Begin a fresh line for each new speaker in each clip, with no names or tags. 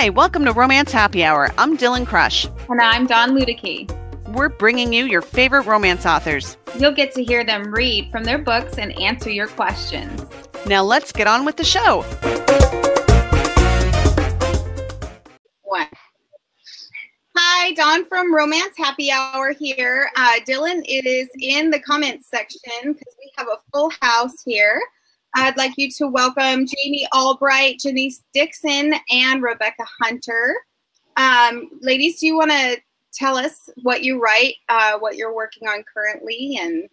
Hi, welcome to Romance Happy Hour. I'm Dylann Crush.
And I'm Dawn Luedecke.
We're bringing you your favorite romance authors.
You'll get to hear them read from their books and answer your questions.
Now let's get on with the show.
One. Hi, Dawn from Romance Happy Hour here. Uh, Dylann is in the comments section because we have a full house here. I'd like you to welcome Jami Albright, Ja'Nese Dixon, and Rebecca Hunter. Um, ladies, do you want to tell us what you write, uh, what you're working on currently, and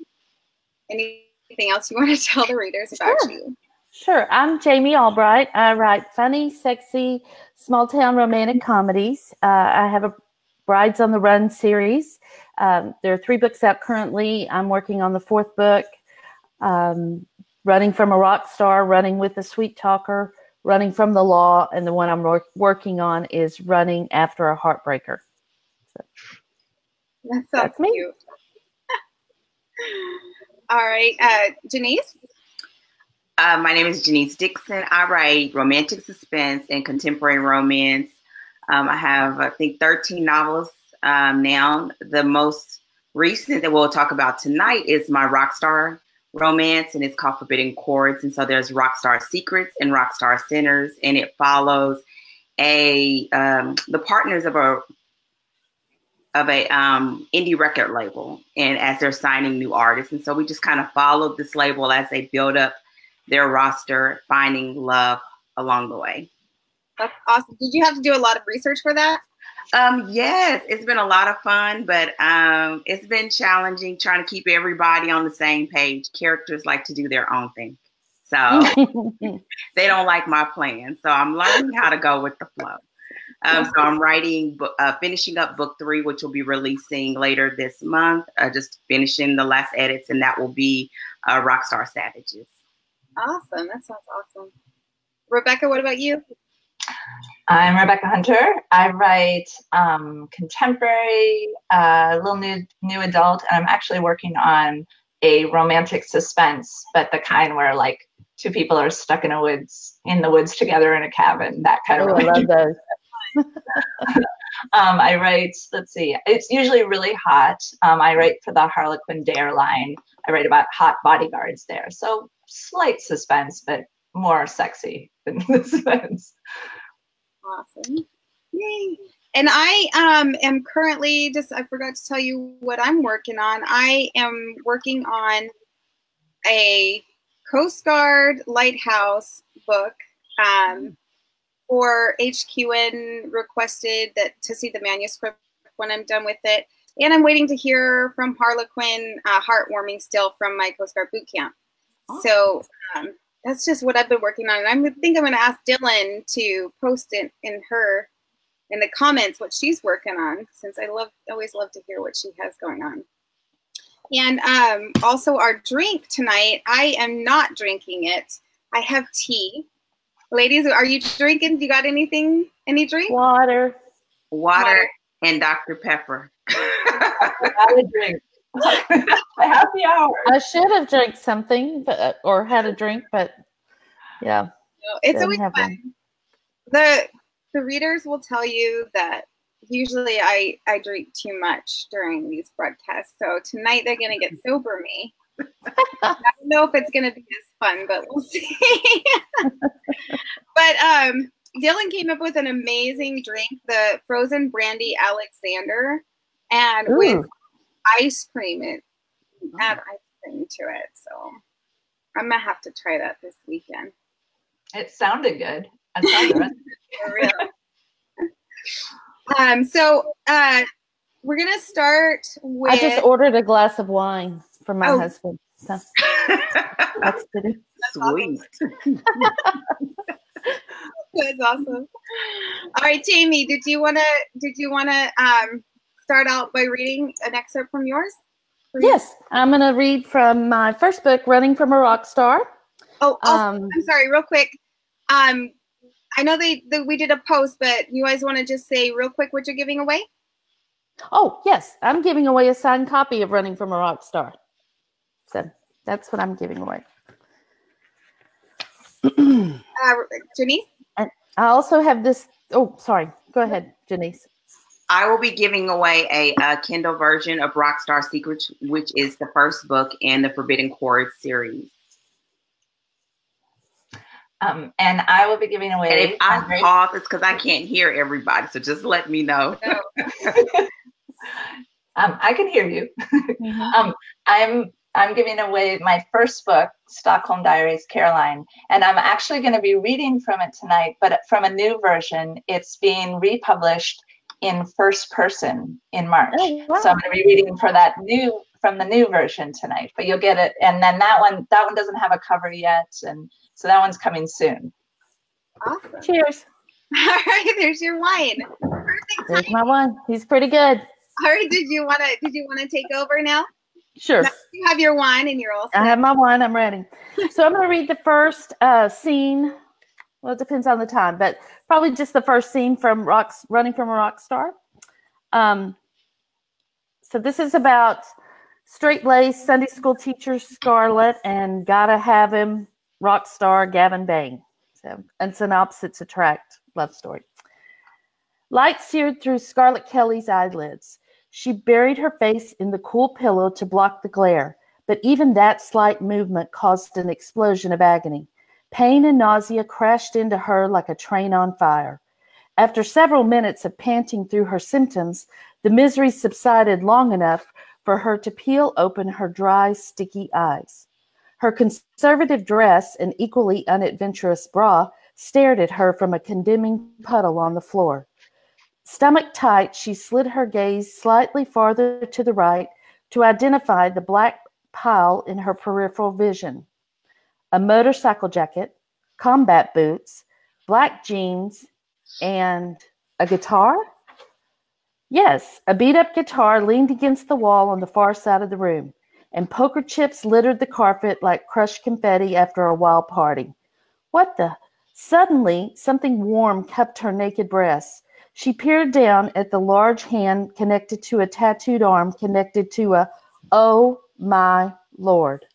anything else you want to tell the readers about
sure.
you?
Sure. I'm Jami Albright. I write funny, sexy, small town romantic comedies. Uh, I have a Brides on the Run series. Um, there are three books out currently. I'm working on the fourth book. Um, running from a rock star, running with a sweet talker, running from the law, and the one I'm wor- working on is running after a heartbreaker. So,
That's,
That's me.
cute. All right, uh, Ja'Nese.
Uh, my name is Ja'Nese Dixon. I write romantic suspense and contemporary romance. Um, I have, I think, 13 novels um, now. The most recent that we'll talk about tonight is my Rockstar romance, and it's called Forbidden Chords. And so there's Rockstar Secrets and Rockstar Sinners, and it follows a um, the partners of a of a um, indie record label, and as they're signing new artists, and so we just kind of followed this label as they build up their roster, finding love along the way.
That's awesome. Did you have to do a lot of research for that?
Um, yes, it's been a lot of fun, but um, it's been challenging trying to keep everybody on the same page. Characters like to do their own thing, so they don't like my plan. So I'm learning how to go with the flow. Um, so I'm writing, uh, finishing up book three, which will be releasing later this month. Uh, just finishing the last edits, and that will be uh, Rockstar Savages.
Awesome. That sounds awesome. Rebecca, what about you?
I'm Rebecca Hunter. I write um, contemporary, uh, little new new adult, and I'm actually working on a romantic suspense, but the kind where like two people are stuck in a woods in the woods together in a cabin. That kind of
Oh, I love those.
Um, I write. Let's see. It's usually really hot. Um, I write for the Harlequin Dare line. I write about hot bodyguards there, so slight suspense, but more sexy than the suspense.
Awesome. Yay. And I um, am currently just, I forgot to tell you what I'm working on. I am working on a Coast Guard Lighthouse book. Um, or HQN requested that to see the manuscript when I'm done with it. And I'm waiting to hear from Harlequin, uh, heartwarming still from my Coast Guard boot camp. So um, that's just what I've been working on. And I think I'm going to ask Dylann to post it in her in the comments what she's working on, since I love always love to hear what she has going on. And um, also our drink tonight, I am not drinking it. I have tea. Ladies, are you drinking? You got anything? Any drink?
Water.
Water,
Water.
and Dr. Pepper.
Have a drink. Happy hour.
I should have drank something, but or had a drink, but yeah.
No, it's always fun.
one.
The the readers will tell you that usually I I drink too much during these broadcasts. So tonight they're gonna get sober me. I don't know if it's gonna be as fun, but we'll see. but um, Dylann came up with an amazing drink, the frozen brandy Alexander, and with
Ooh.
Ice cream. It add ice cream to it. So I'm gonna have to try that this weekend.
It sounded good. I saw the recipe.
Um, so uh, we're gonna start with.
I just ordered a glass of wine for my
Oh.
husband. So that's good.
Sweet.
That's awesome. All right, Jami, did you wanna did you wanna um, start out by reading an excerpt from yours?
Yes, I'm going to read from my first book, Running from a Rock Star.
Oh, also,
Um,
I'm sorry, real quick. Um, I know they that we did a post, but you guys want to just say real quick what you're giving away?
Oh, yes, I'm giving away a signed copy of Running from a Rock Star. So that's what I'm giving away.
Uh, Ja'Nese.
I also have this. Oh, sorry. Go ahead, Ja'Nese.
I will be giving away a, a, Kindle version of Rockstar Secrets, which is the first book in the Forbidden Chord series.
Um, and I will be giving away.
And if I pause, it's because I can't hear everybody. So just let me know.
um, I can hear you. Mm-hmm. um, I'm I'm giving away my first book, Stockholm Diaries, Caroline, and I'm actually going to be reading from it tonight, but from a new version. It's being republished in first person in March. Oh, wow. So I'm going to be reading for that new from the new version tonight. But you'll get it, and then that one that one doesn't have a cover yet, and so that one's coming soon.
Awesome.
Cheers.
All right, there's your wine. Perfect.
There's my wine. He's pretty good.
All right, did you want to did you want to take over now?
Sure.
Now you have your wine and you're all set.
I have my wine. I'm ready. so I'm going to read the first uh, scene. Well, it depends on the time, but probably just the first scene from Rocks Running from a Rock Star. Um, so this is about straight laced Sunday school teacher Scarlett and gotta have him rock star Gavin Bain. So, and an opposites attract love story. Light seared through Scarlett Kelly's eyelids. She buried her face in the cool pillow to block the glare, but even that slight movement caused an explosion of agony. Pain and nausea crashed into her like a train on fire. After several minutes of panting through her symptoms, the misery subsided long enough for her to peel open her dry, sticky eyes. Her conservative dress and equally unadventurous bra stared at her from a condemning puddle on the floor. Stomach tight, she slid her gaze slightly farther to the right to identify the black pile in her peripheral vision. A motorcycle jacket, combat boots, black jeans, and a guitar? Yes, a beat up guitar leaned against the wall on the far side of the room, and poker chips littered the carpet like crushed confetti after a wild party. What the? Suddenly, something warm cupped her naked breasts. She peered down at the large hand connected to a tattooed arm connected to a, oh my lord.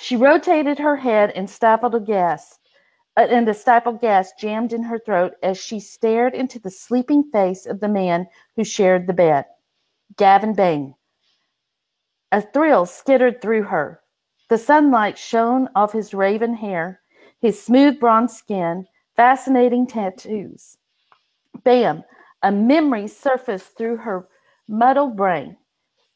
She rotated her head and stifled a gasp, uh, and a stifled gasp jammed in her throat as she stared into the sleeping face of the man who shared the bed. Gavin Bain. A thrill skittered through her. The sunlight shone off his raven hair, his smooth bronze skin, fascinating tattoos. Bam! A memory surfaced through her muddled brain.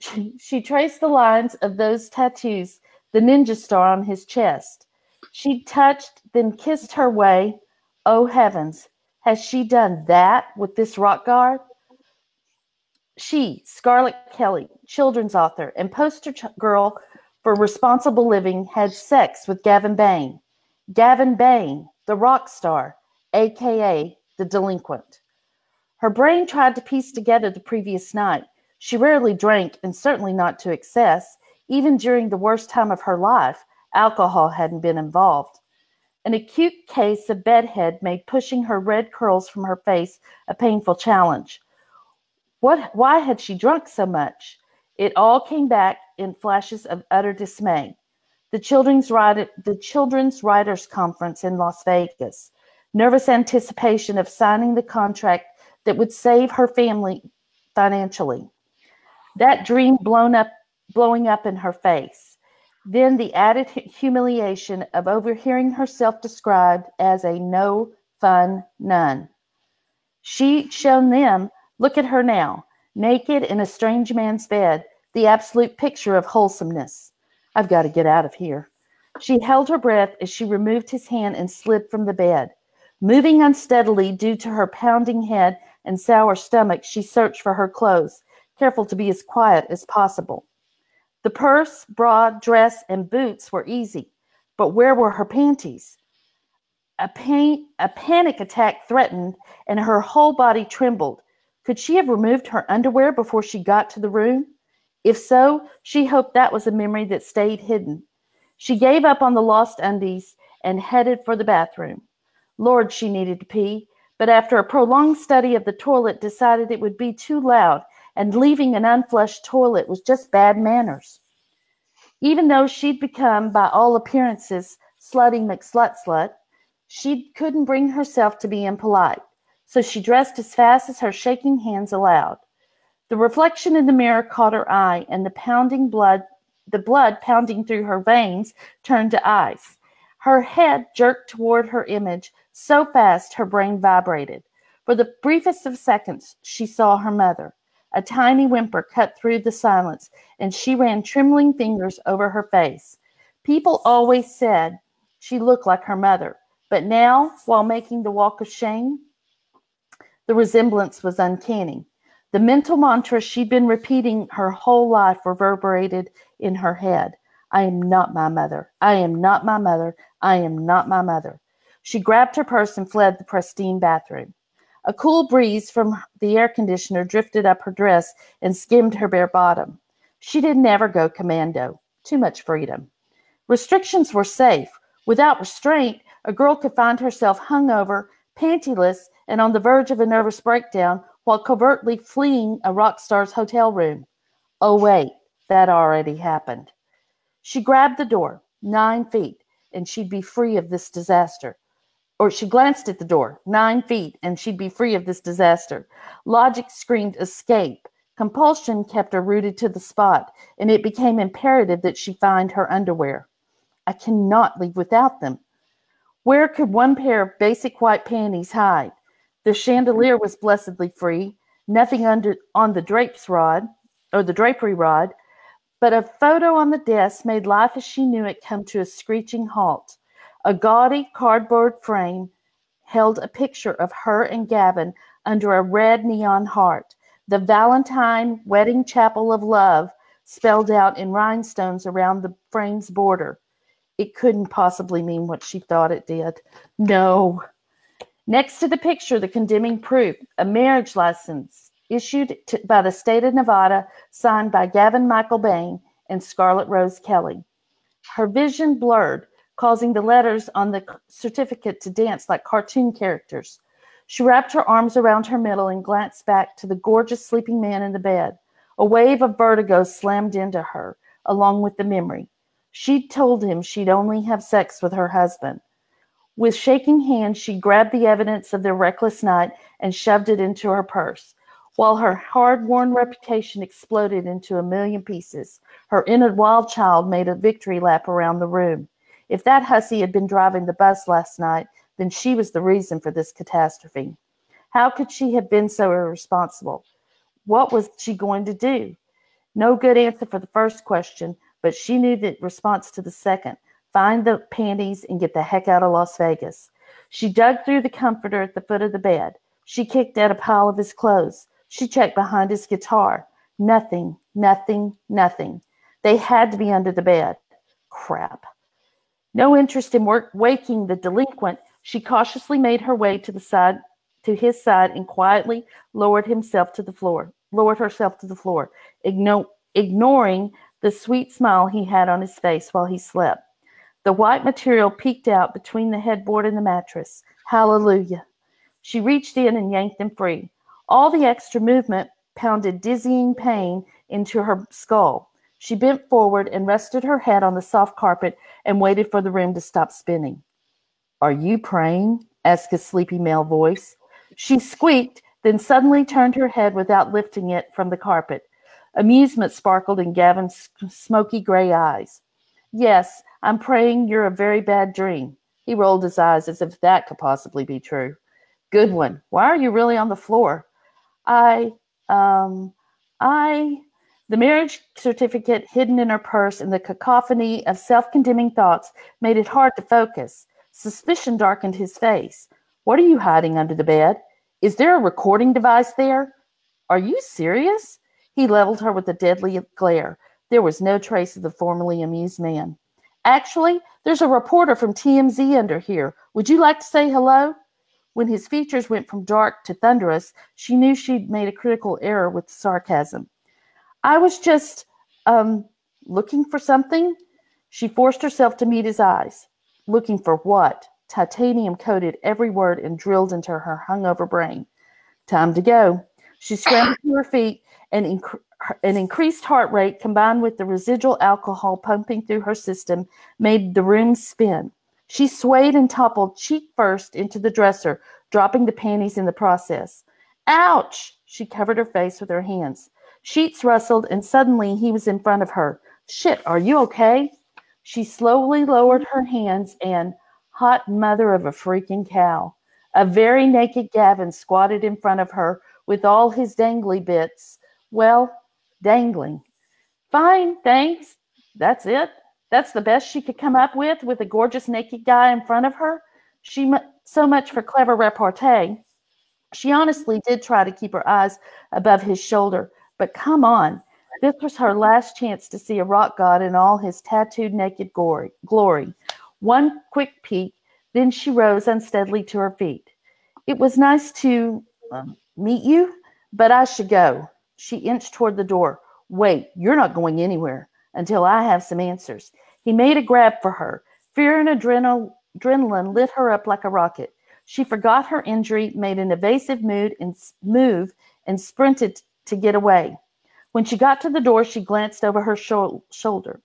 She, she traced the lines of those tattoos, the ninja star on his chest. She touched, then kissed her way. Oh heavens, has she done that with this rock guard? She, Scarlett Kelly, children's author and poster ch- girl for responsible living, had sex with Gavin Bain. Gavin Bain, the rock star, aka the delinquent. Her brain tried to piece together the previous night. She rarely drank, and certainly not to excess. Even during the worst time of her life, alcohol hadn't been involved. An acute case of bedhead made pushing her red curls from her face a painful challenge. What, why had she drunk so much? It all came back in flashes of utter dismay. The children's, writer, the children's Writers Conference in Las Vegas, nervous anticipation of signing the contract that would save her family financially. That dream blown up, blowing up in her face. Then the added humiliation of overhearing herself described as a no fun nun. She'd shown them, look at her now, naked in a strange man's bed, the absolute picture of wholesomeness. I've got to get out of here. She held her breath as she removed his hand and slid from the bed. Moving unsteadily due to her pounding head and sour stomach, she searched for her clothes, careful to be as quiet as possible. The purse, bra, dress, and boots were easy, but where were her panties? A, pain, a panic attack threatened, and her whole body trembled. Could she have removed her underwear before she got to the room? If so, she hoped that was a memory that stayed hidden. She gave up on the lost undies and headed for the bathroom. Lord, she needed to pee, but after a prolonged study of the toilet, decided it would be too loud, and leaving an unflushed toilet was just bad manners. Even though she'd become, by all appearances, Slutty McSlut Slut, She couldn't bring herself to be impolite, so she dressed as fast as her shaking hands allowed. The reflection in the mirror caught her eye, and the pounding blood, the blood pounding through her veins, turned to ice. Her head jerked toward her image so fast her brain vibrated. For the briefest of seconds, she saw her mother. A tiny whimper cut through the silence, and she ran trembling fingers over her face. People always said she looked like her mother, but now, while making the walk of shame, the resemblance was uncanny. The mental mantra she'd been repeating her whole life reverberated in her head. I am not my mother. I am not my mother. I am not my mother. She grabbed her purse and fled the pristine bathroom. A cool breeze from the air conditioner drifted up her dress and skimmed her bare bottom. She did never go commando. Too much freedom. Restrictions were safe. Without restraint, a girl could find herself hungover, pantyless, and on the verge of a nervous breakdown while covertly fleeing a rock star's hotel room. Oh, wait, that already happened. She grabbed the door, nine feet, and she'd be free of this disaster. Or she glanced at the door, nine feet, and she'd be free of this disaster. Logic screamed escape. Compulsion kept her rooted to the spot, and it became imperative that she find her underwear. I cannot leave without them. Where could one pair of basic white panties hide? The chandelier was blessedly free, nothing under on the drapes rod or the drapery rod, but a photo on the desk made life as she knew it come to a screeching halt. A gaudy cardboard frame held a picture of her and Gavin under a red neon heart. The Valentine Wedding Chapel of Love spelled out in rhinestones around the frame's border. It couldn't possibly mean what she thought it did. No. Next to the picture, the condemning proof, a marriage license issued to, by the state of Nevada, signed by Gavin Michael Bain and Scarlett Rose Kelly. Her vision blurred, causing the letters on the certificate to dance like cartoon characters. She wrapped her arms around her middle and glanced back to the gorgeous sleeping man in the bed. A wave of vertigo slammed into her, along with the memory. She'd told him she'd only have sex with her husband. With shaking hands, she grabbed the evidence of their reckless night and shoved it into her purse. While her hard worn reputation exploded into a million pieces, her inner wild child made a victory lap around the room. If that hussy had been driving the bus last night, then she was the reason for this catastrophe. How could she have been so irresponsible? What was she going to do? No good answer for the first question, but she knew the response to the second find the panties, and get the heck out of Las Vegas. She dug through the comforter at the foot of the bed. She kicked at a pile of his clothes. She checked behind his guitar. Nothing, nothing, nothing. They had to be under the bed. Crap. No interest in work waking the delinquent, she cautiously made her way to the side to his side and quietly lowered himself to the floor, lowered herself to the floor, igno- ignoring the sweet smile he had on his face while he slept. The white material peeked out between the headboard and the mattress. Hallelujah. She reached in and yanked them free. All the extra movement pounded dizzying pain into her skull. She bent forward and rested her head on the soft carpet and waited for the room to stop spinning. Are you praying? asked a sleepy male voice. She squeaked, then suddenly turned her head without lifting it from the carpet. Amusement sparkled in Gavin's smoky gray eyes. Yes, I'm praying you're a very bad dream. He rolled his eyes as if that could possibly be true. Good one. Why are you really on the floor? I, um, I, the marriage certificate hidden in her purse and the cacophony of self condemning thoughts made it hard to focus. Suspicion darkened his face. What are you hiding under the bed? Is there a recording device there? Are you serious? He leveled her with a deadly glare. There was no trace of the formerly amused man. Actually, there's a reporter from TMZ under here. Would you like to say hello? When his features went from dark to thunderous, she knew she'd made a critical error with sarcasm. I was just, um, looking for something. She forced herself to meet his eyes. Looking for what? Titanium coated every word and drilled into her hungover brain. Time to go. She scrambled to her feet and inc- an increased heart rate combined with the residual alcohol pumping through her system made the room spin. She swayed and toppled cheek first into the dresser, dropping the panties in the process. Ouch! She covered her face with her hands. Sheets rustled, and suddenly he was in front of her. Shit, are you okay? She slowly lowered her hands and, hot mother of a freaking cow, a very naked Gavin squatted in front of her with all his dangly bits, well, dangling. Fine, thanks. That's it. That's the best she could come up with, with a gorgeous naked guy in front of her. She so much for clever repartee. She honestly did try to keep her eyes above his shoulder, but come on, this was her last chance to see a rock god in all his tattooed naked glory. One quick peek, then she rose unsteadily to her feet. It was nice to um, meet you, but I should go. She inched toward the door. Wait, you're not going anywhere until I have some answers. He made a grab for her. Fear and adrenal, adrenaline lit her up like a rocket. She forgot her injury, made an evasive mood and move, and sprinted to get away. When she got to the door, she glanced over her sho- shoulder.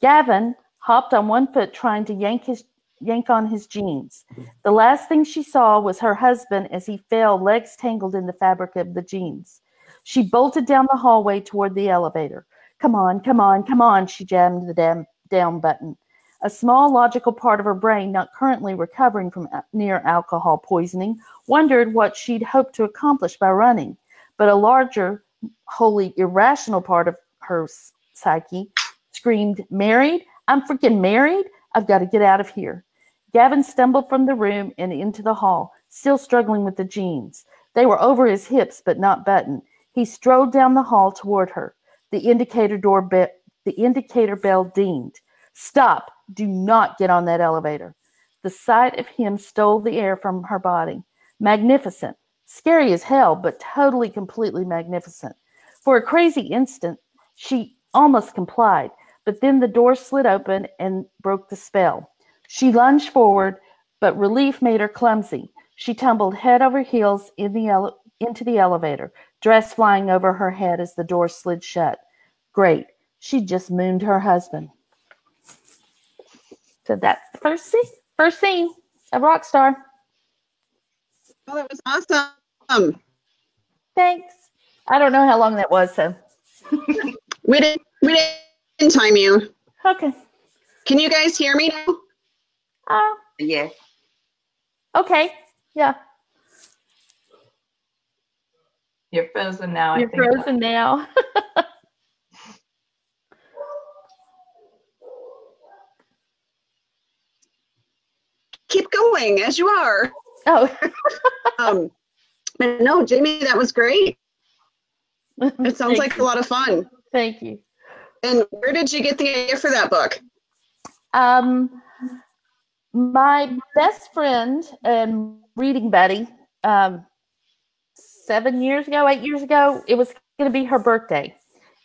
Gavin hopped on one foot, trying to yank his yank on his jeans. The last thing she saw was her husband as he fell, legs tangled in the fabric of the jeans. She bolted down the hallway toward the elevator. Come on, come on, come on, she jammed the damn down button. A small logical part of her brain, not currently recovering from near alcohol poisoning, wondered what she'd hoped to accomplish by running. But a larger, wholly irrational part of her psyche screamed, Married? I'm freaking married? I've got to get out of here. Gavin stumbled from the room and into the hall, still struggling with the jeans. They were over his hips, but not buttoned. He strode down the hall toward her. The indicator door be- the indicator bell dinged. Stop. Do not get on that elevator. The sight of him stole the air from her body. Magnificent. Scary as hell, but totally, completely magnificent. For a crazy instant, she almost complied, but then the door slid open and broke the spell. She lunged forward, but relief made her clumsy. She tumbled head over heels in the ele- into the elevator, dress flying over her head as the door slid shut. Great. She just mooned her husband. So that's the first scene. First scene of Rockstar.
Oh, that was awesome.
Thanks. I don't know how long that was, so
we didn't we didn't time you.
Okay.
Can you guys hear me now?
Uh,
yes.
Okay. Yeah.
You're frozen now.
You're frozen now.
Keep going as you are.
Oh.
um, no, Jami, that was great. It sounds like
you.
a lot of fun.
Thank you.
And where did you get the idea for that book?
Um, my best friend and reading buddy, um, seven years ago, eight years ago, it was going to be her birthday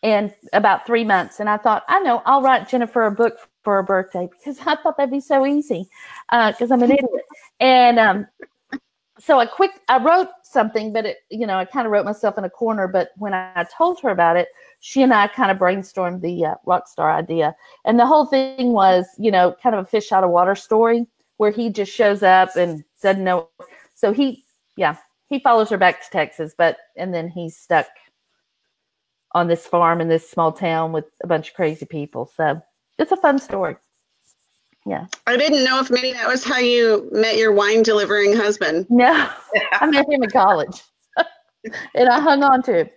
in about three months. And I thought, I know, I'll write Jennifer a book for her birthday because I thought that'd be so easy because uh, I'm an idiot. And um, so I quick, I wrote something, but it, you know, I kind of wrote myself in a corner. But when I told her about it, she and I kind of brainstormed the uh, rock star idea. And the whole thing was, you know, kind of a fish out of water story where he just shows up and doesn't know. So he, yeah, he follows her back to Texas, but, and then he's stuck on this farm in this small town with a bunch of crazy people. So it's a fun story. Yeah.
I didn't know if maybe that was how you met your wine delivering husband.
No, I met him in college and I hung on to him.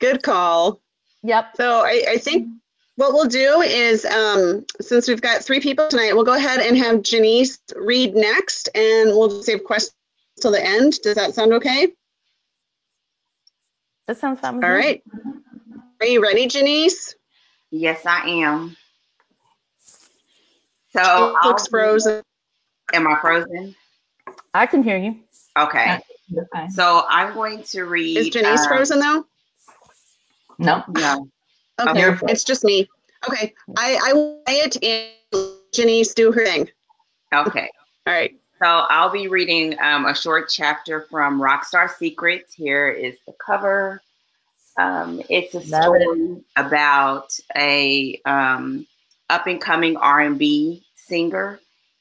Good call.
Yep.
So I, I think what we'll do is, um, since we've got three people tonight, we'll go ahead and have Ja'Nese read next, and we'll save questions till the end. Does that sound okay?
That sounds fine.
All right. Are you ready, Ja'Nese?
Yes, I am. So
She looks frozen.
Am I frozen?
I can hear you.
Okay.
You're.
So I'm going to read.
Is Ja'Nese
um,
frozen though?
No.
No.
Okay,
You're-
it's just me. Okay, I I will say it and Ja'Nese do her thing.
Okay.
All right.
So I'll be reading um, a short chapter from Rockstar Secrets. Here is the cover. Um, it's a
Love it.
story about a um, up and coming R&B singer,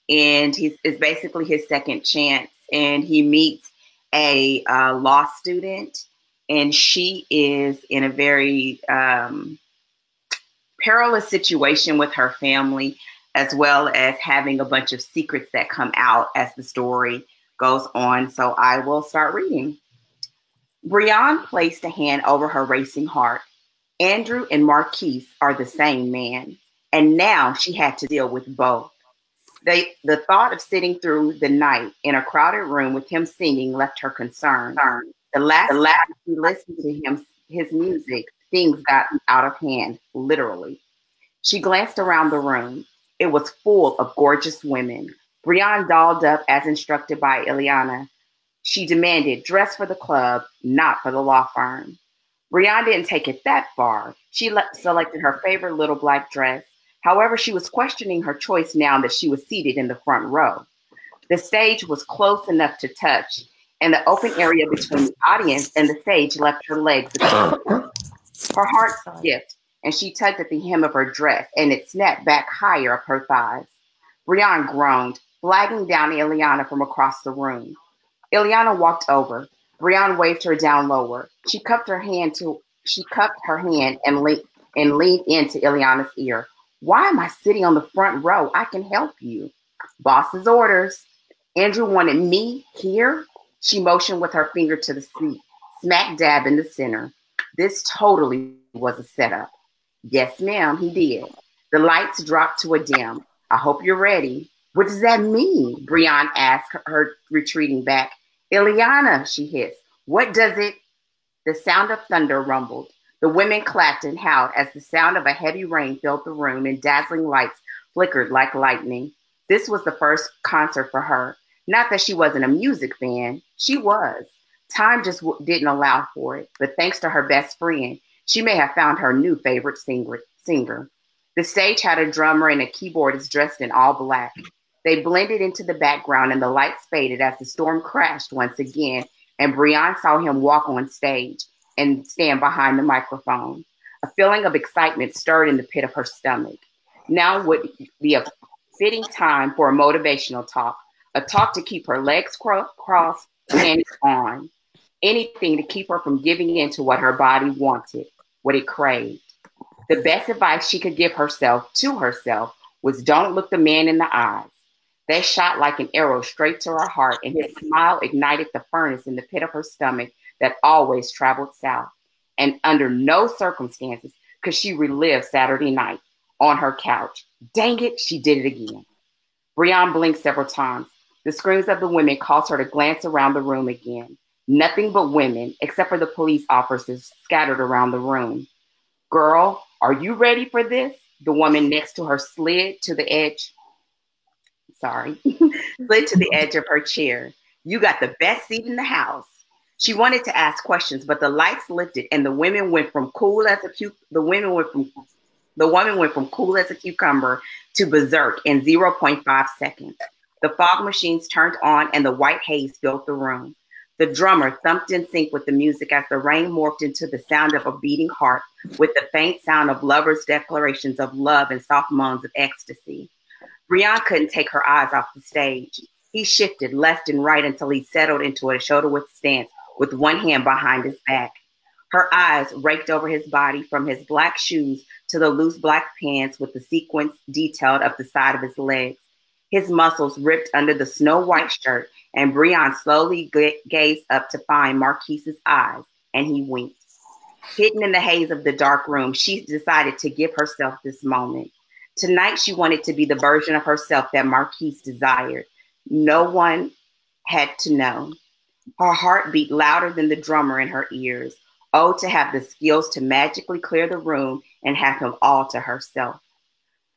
and he's it's basically his second chance. And he meets a uh, law student, and she is in a very um, perilous situation with her family, as well as having a bunch of secrets that come out as the story goes on. So I will start reading. Brianne placed a hand over her racing heart. Andrew and Marquise are the same man, and now she had to deal with both. They, the thought of sitting through the night in a crowded room with him singing left her concerned. The last, the last he listened to him, his music, things got out of hand, literally. She glanced around the room. It was full of gorgeous women. Brianne dolled up as instructed by Ileana. She demanded dress for the club, not for the law firm. Brianne didn't take it that far. She le- selected her favorite little black dress. However, she was questioning her choice now that she was seated in the front row. The stage was close enough to touch, and the open area between the audience and the stage left her legs. Her heart skipped, and she tugged at the hem of her dress, and it snapped back higher up her thighs. Brianne groaned, flagging down Ileana from across the room. Ileana walked over. Brianne waved her down lower. She cupped her hand to she cupped her hand and leaned and leaned into Ileana's ear. Why am I sitting on the front row? I can help you. Boss's orders. Andrew wanted me here. She motioned with her finger to the seat, smack dab in the center. This totally was a setup. Yes, ma'am, he did. The lights dropped to a dim. I hope you're ready. What does that mean? Brianne asked her, retreating back. Ileana, she hissed. What does it? The sound of thunder rumbled. The women clapped and howled as the sound of a heavy rain filled the room and dazzling lights flickered like lightning. This was the first concert for her. Not that she wasn't a music fan, she was. Time just w- didn't allow for it, but thanks to her best friend, she may have found her new favorite singer. singer. The stage had a drummer and a keyboardist dressed in all black. They blended into the background and the lights faded as the storm crashed once again, and Brianne saw him walk on stage and stand behind the microphone. A feeling of excitement stirred in the pit of her stomach. Now would be a fitting time for a motivational talk, a talk to keep her legs cro- crossed, and on, anything to keep her from giving in to what her body wanted, what it craved. The best advice she could give herself to herself was don't look the man in the eyes. They shot like an arrow straight to her heart, and his smile ignited the furnace in the pit of her stomach that always traveled south. And under no circumstances could she relive Saturday night on her couch. Dang it, she did it again. Brianne blinked several times. The screams of the women caused her to glance around the room again. Nothing but women, except for the police officers scattered around the room. Girl, are you ready for this? The woman next to her slid to the edge sorry, slid to the edge of her chair. You got the best seat in the house. She wanted to ask questions, but the lights lifted and the women went from cool as a cu- the women went from the woman went from cool as a cucumber to berserk in 0.5 seconds. The fog machines turned on and the white haze filled the room. The drummer thumped in sync with the music as the rain morphed into the sound of a beating heart with the faint sound of lovers' declarations of love and soft moans of ecstasy. Brianne couldn't take her eyes off the stage. He shifted left and right until he settled into a shoulder width stance with one hand behind his back. Her eyes raked over his body from his black shoes to the loose black pants with the sequins detailed up the side of his legs. His muscles ripped under the snow white shirt, and Brianne slowly g- gazed up to find Marquise's eyes, and he winked. Hidden in the haze of the dark room, she decided to give herself this moment. Tonight, she wanted to be the version of herself that Marquise desired. No one had to know. Her heart beat louder than the drummer in her ears. Oh, to have the skills to magically clear the room and have him all to herself.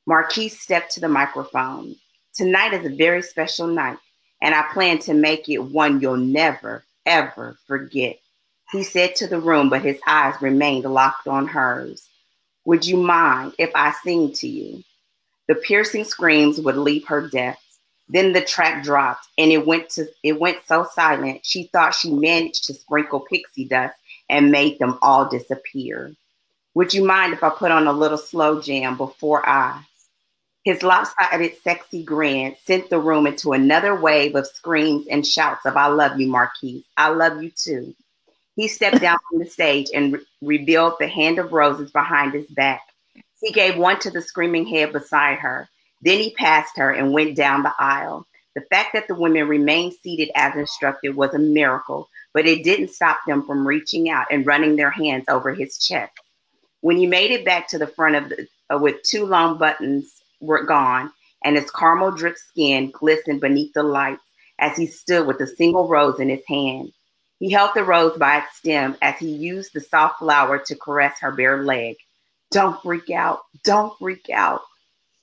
Marquise stepped to the microphone. Tonight is a very special night, and I plan to make it one you'll never, ever forget. He said to the room, but his eyes remained locked on hers. Would you mind if I sing to you? The piercing screams would leave her deaf. Then the track dropped and it went to it went so silent she thought she managed to sprinkle pixie dust and made them all disappear. Would you mind if I put on a little slow jam before I His lopsided, sexy grin sent the room into another wave of screams and shouts of, I love you, Marquise. I love you too. He stepped down from the stage and re- revealed the hand of roses behind his back. He gave one to the screaming head beside her. Then he passed her and went down the aisle. The fact that the women remained seated as instructed was a miracle, but it didn't stop them from reaching out and running their hands over his chest. When he made it back to the front of the, uh, with two long buttons were gone and his caramel drip skin glistened beneath the lights as he stood with a single rose in his hand. He held the rose by its stem as he used the soft flower to caress her bare leg. Don't freak out. Don't freak out.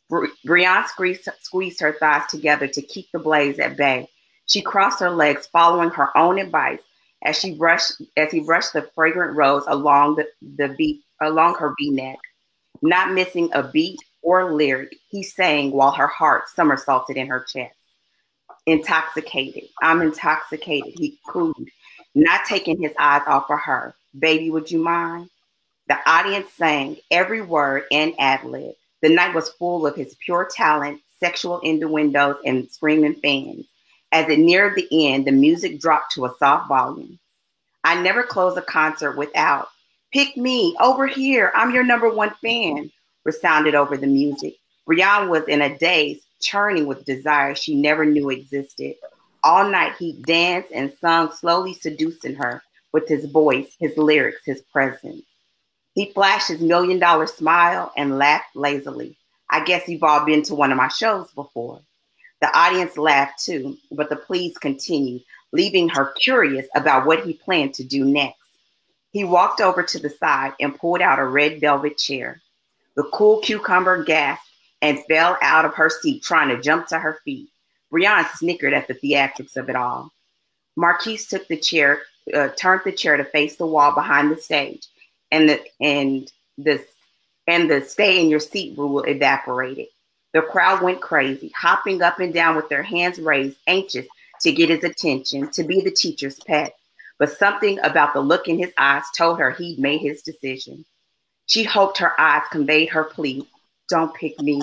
Bri- Brianne squeezed, squeezed her thighs together to keep the blaze at bay. She crossed her legs, following her own advice as she brushed as he brushed the fragrant rose along the, the along her V-neck. Not missing a beat or lyric, he sang while her heart somersaulted in her chest. Intoxicated. I'm intoxicated, he cooed, not taking his eyes off of her. Baby, would you mind? The audience sang every word in ad lib. The night was full of his pure talent, sexual innuendos, and screaming fans. As it neared the end, the music dropped to a soft volume. I never close a concert without Pick me over here. I'm your number one fan, resounded over the music. Brianne was in a daze, churning with desire she never knew existed. All night he danced and sung, slowly seducing her with his voice, his lyrics, his presence. He flashed his million dollar smile and laughed lazily. I guess you've all been to one of my shows before. The audience laughed too, but the pleas continued, leaving her curious about what he planned to do next. He walked over to the side and pulled out a red velvet chair. The cool cucumber gasped and fell out of her seat, trying to jump to her feet. Brianne snickered at the theatrics of it all. Marquise took the chair, uh, turned the chair to face the wall behind the stage, and the and the and the stay in your seat rule evaporated. The crowd went crazy, hopping up and down with their hands raised, anxious to get his attention, to be the teacher's pet but something about the look in his eyes told her he'd made his decision. She hoped her eyes conveyed her plea don't pick me.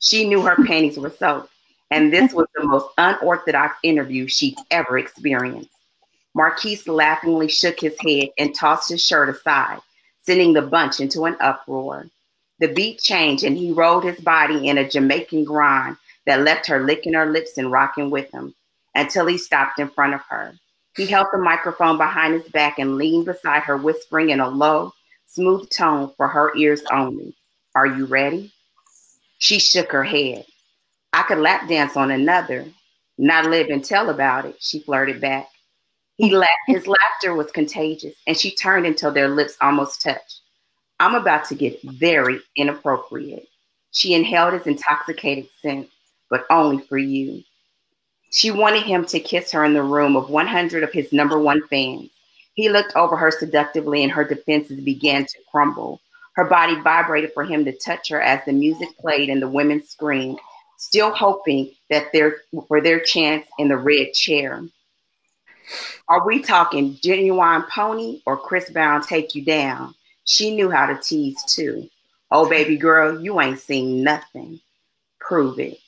She knew her panties were soaked, and this was the most unorthodox interview she'd ever experienced. Marquise laughingly shook his head and tossed his shirt aside, sending the bunch into an uproar. The beat changed, and he rolled his body in a Jamaican grind that left her licking her lips and rocking with him until he stopped in front of her. He held the microphone behind his back and leaned beside her, whispering in a low, smooth tone for her ears only. Are you ready? She shook her head. I could lap dance on another, not live and tell about it, she flirted back. He laughed. His laughter was contagious, and she turned until their lips almost touched. I'm about to get very inappropriate. She inhaled his intoxicated scent, but only for you. She wanted him to kiss her in the room of 100 of his number one fans. He looked over her seductively and her defenses began to crumble. Her body vibrated for him to touch her as the music played and the women screamed, still hoping that their for their chance in the red chair. Are we talking Ginuwine pony or Chris Brown take you down? She knew how to tease too. Oh, baby girl, you ain't seen nothing. Prove it.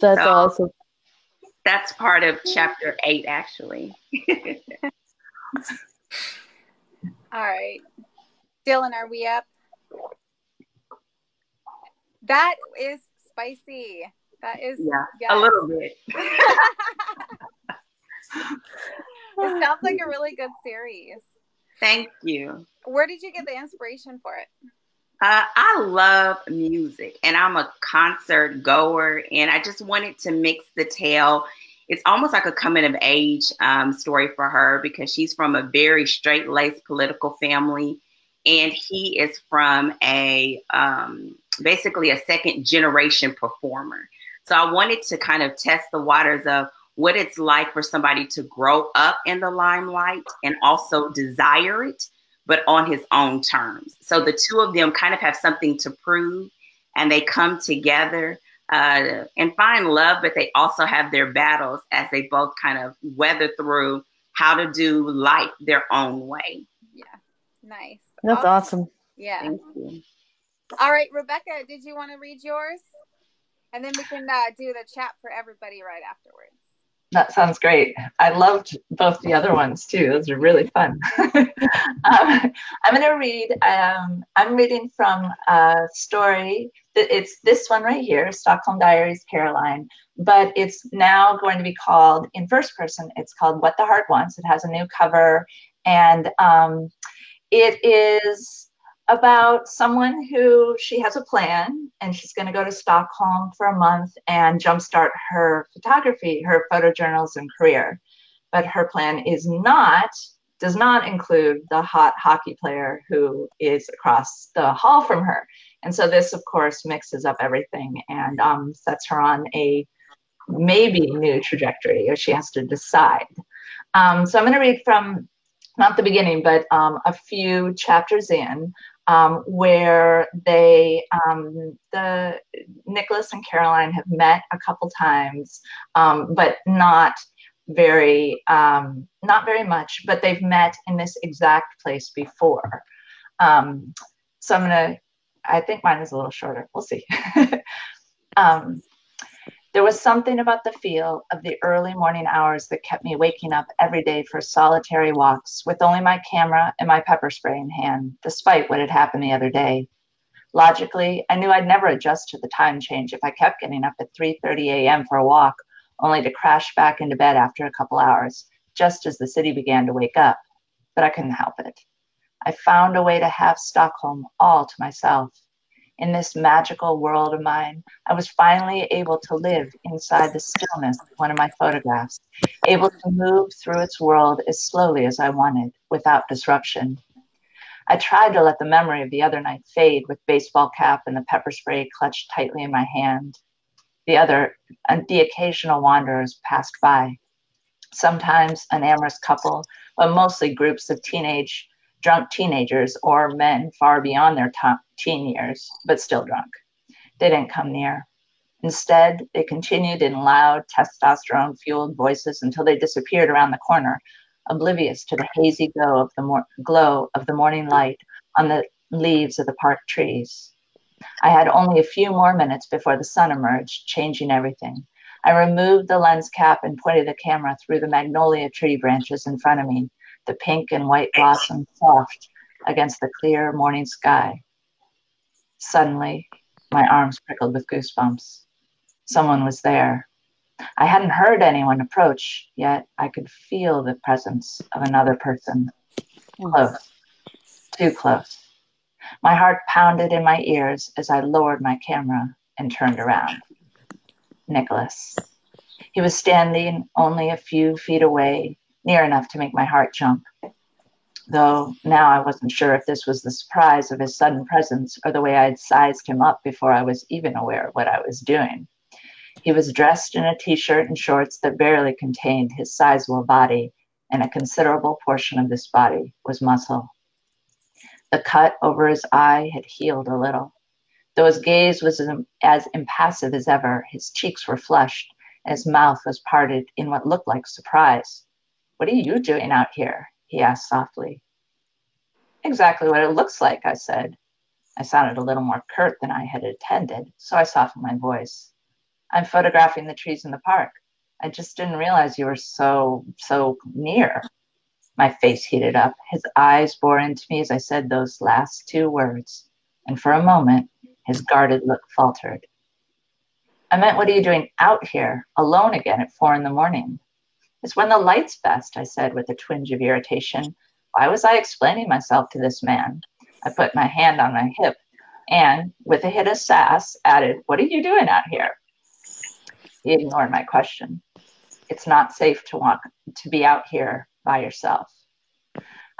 That's so, awesome.
That's part of chapter eight, actually.
All right. Dylann, are we up? That is spicy. That is
yeah, yes. a little bit.
it sounds like a really good series.
Thank you.
Where did you get the inspiration for it?
Uh, I love music and I'm a concert goer, and I just wanted to mix the tale. It's almost like a coming of age um, story for her because she's from a very straight laced political family, and he is from a um, basically a second generation performer. So I wanted to kind of test the waters of what it's like for somebody to grow up in the limelight and also desire it but on his own terms. So the two of them kind of have something to prove and they come together uh, and find love, but they also have their battles as they both kind of weather through how to do life their own way.
Yeah. Nice.
That's awesome.
Yeah.
Thank you.
All right, Rebecca, did you want to read yours? And then we can uh, do the chat for everybody right afterwards.
That sounds great. I loved both the other ones too. Those are really fun. um, I'm going to read, um, I'm reading from a story. It's this one right here, Stockholm Diaries Caroline, but it's now going to be called, in first person, it's called What the Heart Wants. It has a new cover and um, it is about someone who she has a plan and she's going to go to Stockholm for a month and jumpstart her photography, her photojournalism career. But her plan is not, does not include the hot hockey player who is across the hall from her. And so this, of course, mixes up everything and um, sets her on a maybe new trajectory, or she has to decide. Um, so I'm going to read from not the beginning, but um, a few chapters in, um, where they, um, the Nicholas and Caroline have met a couple times, um, but not very, um, not very much. But they've met in this exact place before. Um, so I'm gonna. I think mine is a little shorter. We'll see. There was something about the feel of the early morning hours that kept me waking up every day for solitary walks with only my camera and my pepper spray in hand, despite what had happened the other day. Logically, I knew I'd never adjust to the time change if I kept getting up at 3:30 a.m. for a walk, only to crash back into bed after a couple hours, just as the city began to wake up. But I couldn't help it. I found a way to have Stockholm all to myself in this magical world of mine, I was finally able to live inside the stillness of one of my photographs, able to move through its world as slowly as I wanted, without disruption. I tried to let the memory of the other night fade with baseball cap and the pepper spray clutched tightly in my hand. The other, and the occasional wanderers passed by. Sometimes an amorous couple, but mostly groups of teenage drunk teenagers or men far beyond their teen years, but still drunk. They didn't come near. Instead, they continued in loud, testosterone fueled voices until they disappeared around the corner, oblivious to the hazy glow of the, mor- glow of the morning light on the leaves of the park trees. I had only a few more minutes before the sun emerged, changing everything. I removed the lens cap and pointed the camera through the magnolia tree branches in front of me, the pink and white blossoms soft against the clear morning sky. Suddenly, my arms prickled with goosebumps. Someone was there. I hadn't heard anyone approach, yet I could feel the presence of another person. Close, too close. My heart pounded in my ears as I lowered my camera and turned around. Nicholas. He was standing only a few feet away, near enough to make my heart jump. Though now I wasn't sure if this was the surprise of his sudden presence or the way I'd sized him up before I was even aware of what I was doing. He was dressed in a t shirt and shorts that barely contained his sizable body, and a considerable portion of this body was muscle. The cut over his eye had healed a little. Though his gaze was as impassive as ever, his cheeks were flushed, and his mouth was parted in what looked like surprise. What are you doing out here? he asked softly. Exactly what it looks like, I said. I sounded a little more curt than I had intended, so I softened my voice. I'm photographing the trees in the park. I just didn't realize you were so, so near. My face heated up. His eyes bore into me as I said those last two words, and for a moment, his guarded look faltered. I meant, what are you doing out here, alone again at four in the morning? It's when the light's best, I said with a twinge of irritation. Why was I explaining myself to this man? I put my hand on my hip and, with a hit of sass, added, What are you doing out here? He ignored my question. It's not safe to walk to be out here by yourself.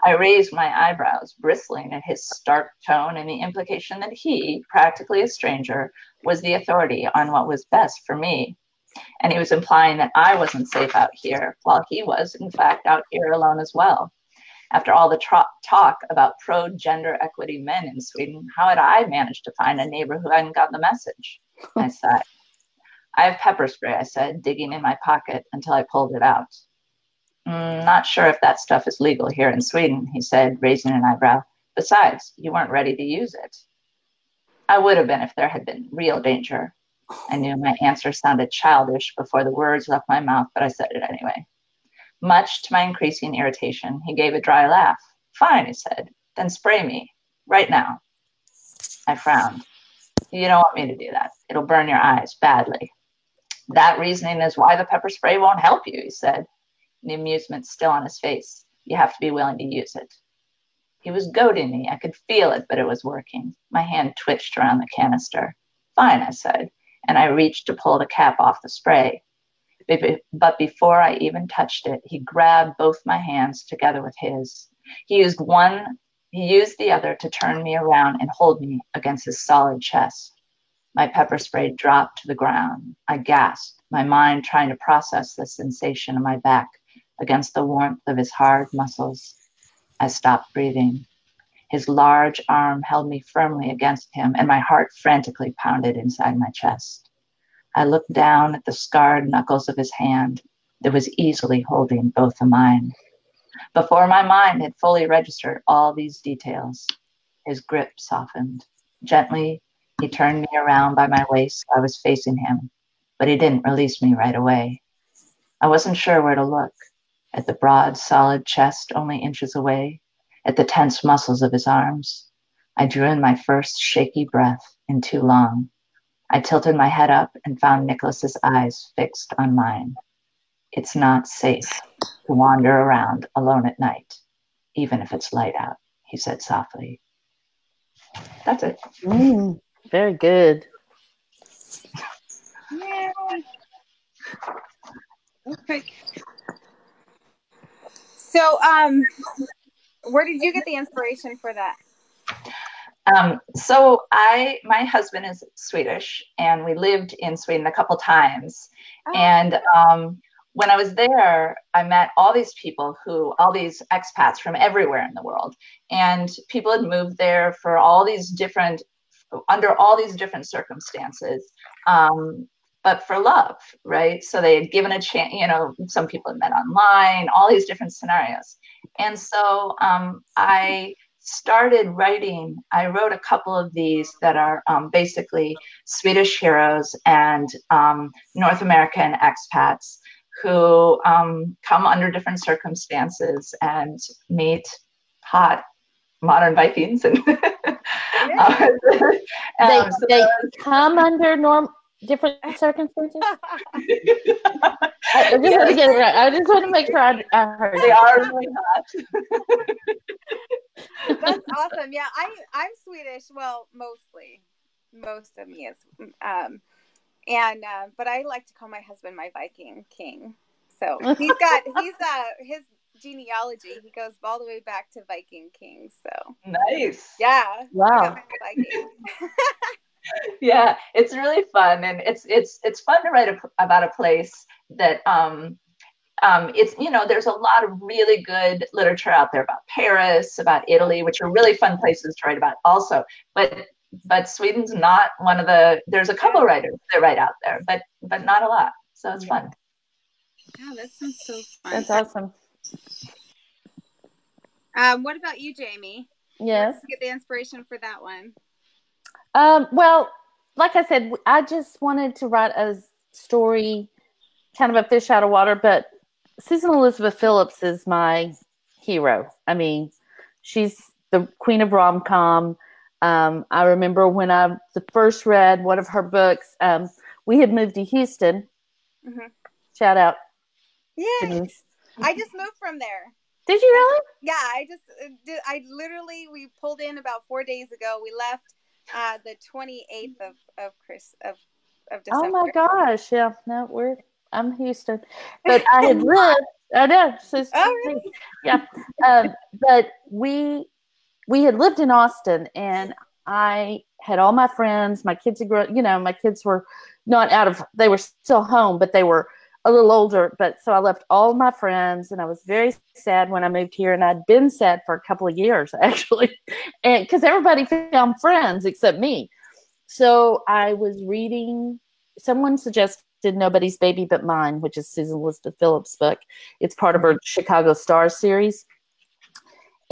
I raised my eyebrows, bristling at his stark tone and the implication that he, practically a stranger, was the authority on what was best for me. And he was implying that I wasn't safe out here, while he was, in fact, out here alone as well. After all the tra- talk about pro gender equity men in Sweden, how had I managed to find a neighbor who hadn't got the message? I sighed. I have pepper spray, I said, digging in my pocket until I pulled it out. Mm, not sure if that stuff is legal here in Sweden, he said, raising an eyebrow. Besides, you weren't ready to use it. I would have been if there had been real danger. I knew my answer sounded childish before the words left my mouth, but I said it anyway. Much to my increasing irritation, he gave a dry laugh. Fine, he said. Then spray me. Right now. I frowned. You don't want me to do that. It'll burn your eyes badly. That reasoning is why the pepper spray won't help you, he said, the amusement still on his face. You have to be willing to use it. He was goading me. I could feel it, but it was working. My hand twitched around the canister. Fine, I said, and I reached to pull the cap off the spray. But before I even touched it, he grabbed both my hands together with his. He used one he used the other to turn me around and hold me against his solid chest. My pepper spray dropped to the ground. I gasped, my mind trying to process the sensation of my back against the warmth of his hard muscles. I stopped breathing. His large arm held me firmly against him, and my heart frantically pounded inside my chest. I looked down at the scarred knuckles of his hand that was easily holding both of mine. Before my mind had fully registered all these details, his grip softened. Gently, he turned me around by my waist. I was facing him, but he didn't release me right away. I wasn't sure where to look at the broad, solid chest only inches away, at the tense muscles of his arms. I drew in my first shaky breath in too long. I tilted my head up and found Nicholas's eyes fixed on mine. It's not safe to wander around alone at night, even if it's light out, he said softly. That's it.
Mm, very good.
Okay. So, um, where did you get the inspiration for that?
Um, so I, my husband is Swedish, and we lived in Sweden a couple times, oh. and um, when I was there, I met all these people who, all these expats from everywhere in the world. And people had moved there for all these different, under all these different circumstances, um, but for love, right? So they had given a chance, you know, some people had met online, all these different scenarios. And so um, I started writing, I wrote a couple of these that are um, basically Swedish heroes and um, North American expats who um, come under different circumstances and meet hot modern Vikings and
uh, they, um, so they come under norm different circumstances. I, I, just yes. want to get it right. I just want to make sure I, I heard.
They are really hot.
That's awesome. Yeah, I I'm Swedish. Well, mostly, most of me is. Um, and uh, but I like to call my husband my Viking king. So he's got he's uh his genealogy. He goes all the way back to Viking kings. So
nice.
Yeah.
Wow.
Yeah, it's really fun, and it's it's it's fun to write a, about a place that um um, it's you know there's a lot of really good literature out there about Paris, about Italy, which are really fun places to write about also. But but Sweden's not one of the. There's a couple writers that write out there, but but not a lot. So it's fun.
Yeah, that sounds so fun.
That's awesome.
Um, what about you, Jami?
Yes.
get the inspiration for that one.
Um, well, like I said, I just wanted to write a story, kind of a fish out of water. But Susan Elizabeth Phillips is my hero. I mean, she's the queen of rom com. Um, I remember when I the first read one of her books. Um, we had moved to Houston. Mm-hmm. Shout out.
Yeah. I just moved from there.
Did you really?
Yeah, I just uh, did. I literally we pulled in about four days ago. We left uh, the twenty eighth of of Chris of of December.
Oh my gosh! Yeah, no, we're I'm Houston, but I had lived. I know. So, oh, really? Yeah, um, but we we had lived in Austin and I had all my friends, my kids had grown, you know, my kids were not out of, they were still home, but they were a little older. But so I left all my friends and I was very sad when I moved here and I'd been sad for a couple of years actually. And because everybody found friends except me. So I was reading, someone suggested Nobody's Baby But Mine, which is Susan Elizabeth Phillips' book. It's part of her Chicago Stars series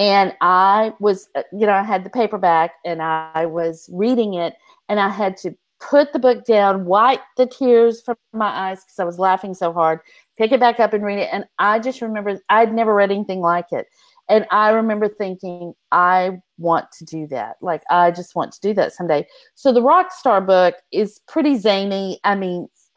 and I was, uh, you know, I had the paperback and I was reading it and I had to put the book down, wipe the tears from my eyes because I was laughing so hard, pick it back up and read it. And I just remember I'd never read anything like it. And I remember thinking, I want to do that. Like, I just want to do that someday. So the Rockstar book is pretty zany. I mean,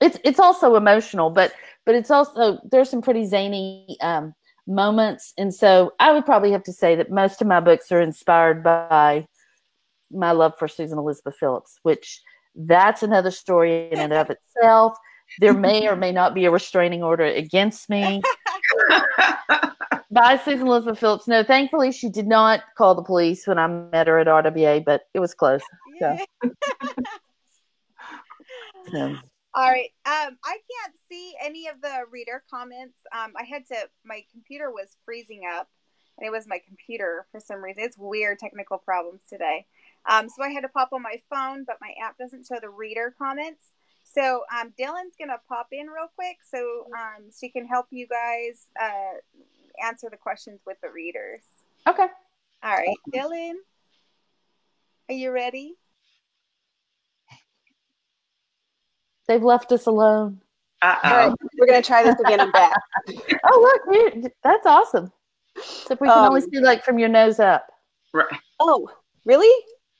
it's it's also emotional, but but it's also there's some pretty zany um, moments, and so I would probably have to say that most of my books are inspired by my love for Susan Elizabeth Phillips, which that's another story in and of itself. There may or may not be a restraining order against me. by Susan Elizabeth Phillips. No, thankfully she did not call the police when I met her at RWA, but it was close. So.
so. All right. Um, I can't see any of the reader comments. Um, I had to. My computer was freezing up, and it was my computer for some reason. It's weird technical problems today. Um, so I had to pop on my phone, but my app doesn't show the reader comments. So um, Dylann's gonna pop in real quick so um, she can help you guys uh, answer the questions with the readers.
Okay.
All right, Dylan, are you ready?
They've left us alone.
Uh-oh. we're gonna try this again. I'm back.
oh look, that's awesome. So we can um, only see like from your nose up.
Right. Oh, really?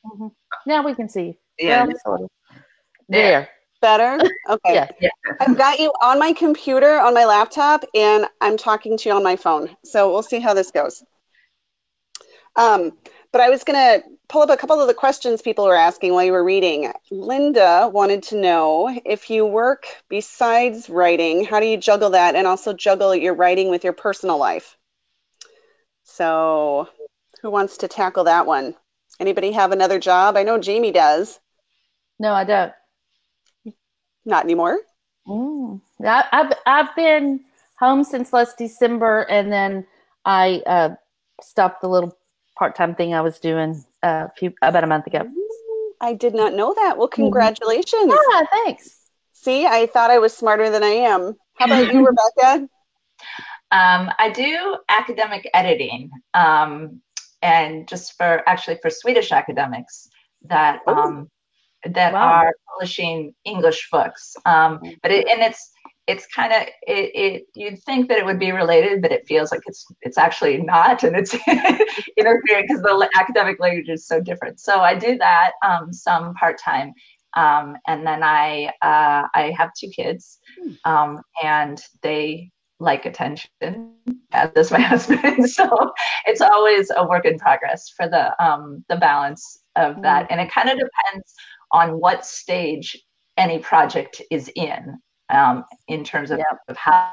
Mm-hmm. Now we can see.
Yeah.
Sort. There.
Better? Okay. yeah. yeah. I've got you on my computer on my laptop and I'm talking to you on my phone. So we'll see how this goes. Um, but I was going to pull up a couple of the questions people were asking while you were reading. Linda wanted to know if you work besides writing, how do you juggle that and also juggle your writing with your personal life? So, who wants to tackle that one? Anybody have another job? I know Jami does.
No, I don't.
Not anymore.
Mm. I, have I've been home since last December, and then I uh, stopped the little part time thing I was doing uh, a few about a month ago.
I did not know that. Well, mm-hmm. congratulations.
Yeah, thanks.
See, I thought I was smarter than I am. How about you, Rebecca?
Um, I do academic editing, um, and just for actually for Swedish academics that um, that wow. are publishing English books. Um, but it, and it's it's kind of it, it, you'd think that it would be related but it feels like it's it's actually not and it's interfering because the academic language is so different so i do that um, some part-time um, and then i uh, i have two kids hmm. um, and they like attention as does my husband so it's always a work in progress for the um, the balance of that hmm. and it kind of depends on what stage any project is in um, in terms of, yep. of how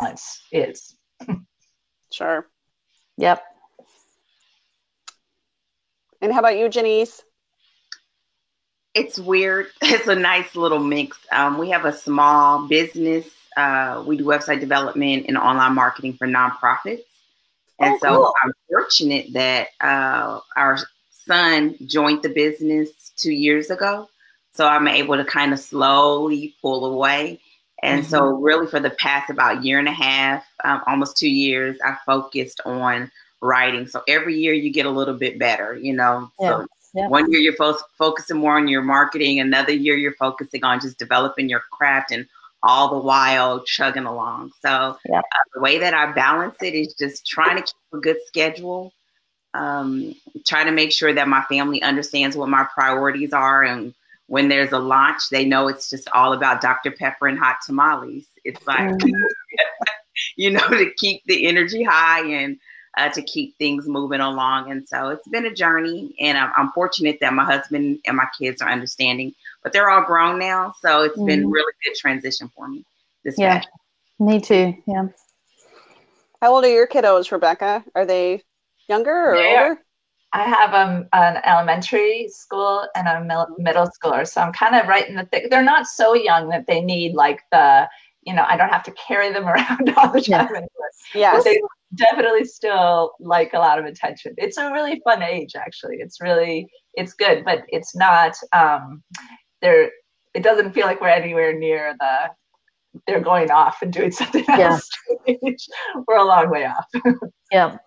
balance is.
sure.
Yep.
And how about you, Ja'Nese?
It's weird. It's a nice little mix. Um, we have a small business. Uh, we do website development and online marketing for nonprofits. And oh, so cool. I'm fortunate that uh, our son joined the business two years ago. So I'm able to kind of slowly pull away. And mm-hmm. so, really, for the past about year and a half, um, almost two years, I focused on writing. So every year you get a little bit better, you know. Yeah. So yeah. one year you're fo- focusing more on your marketing, another year you're focusing on just developing your craft, and all the while chugging along. So yeah. uh, the way that I balance it is just trying to keep a good schedule um, try to make sure that my family understands what my priorities are. And when there's a launch, they know it's just all about Dr. Pepper and hot tamales. It's like, mm. you know, to keep the energy high and uh, to keep things moving along. And so it's been a journey. And I'm, I'm, fortunate that my husband and my kids are understanding, but they're all grown now. So it's mm. been really good transition for me. This
yeah, past. me too. Yeah.
How old are your kiddos, Rebecca? Are they Younger or yeah. older?
I have um, an elementary school and a middle schooler. So I'm kind of right in the thick. They're not so young that they need like the, you know, I don't have to carry them around all the time.
Yeah. Yes.
But they definitely still like a lot of attention. It's a really fun age, actually. It's really, it's good, but it's not, um, there, it doesn't feel like we're anywhere near the, they're going off and doing something else. Yeah. we're a long way off.
yeah.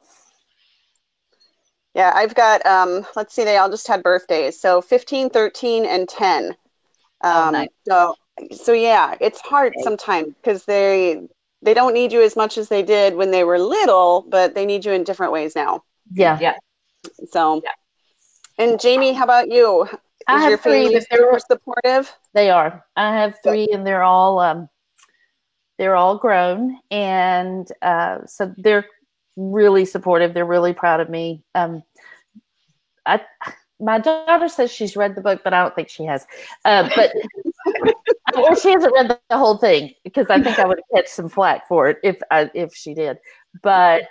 Yeah, I've got, um, let's see, they all just had birthdays. So 15, 13, and 10. Um,
Oh, nice.
So, so yeah, it's hard sometimes because they they don't need you as much as they did when they were little, but they need you in different ways now.
Yeah.
Yeah.
So,
Yeah.
and Jami, how about you?
I have three, but they're-
supportive?
They are. I have three, and they're all um, they're all grown, and uh, so they're really supportive. They're really proud of me. Um, I my daughter says she's read the book, but I don't think she has. Uh, but or she hasn't read the, the whole thing because I think I would catch some flack for it if I if she did. But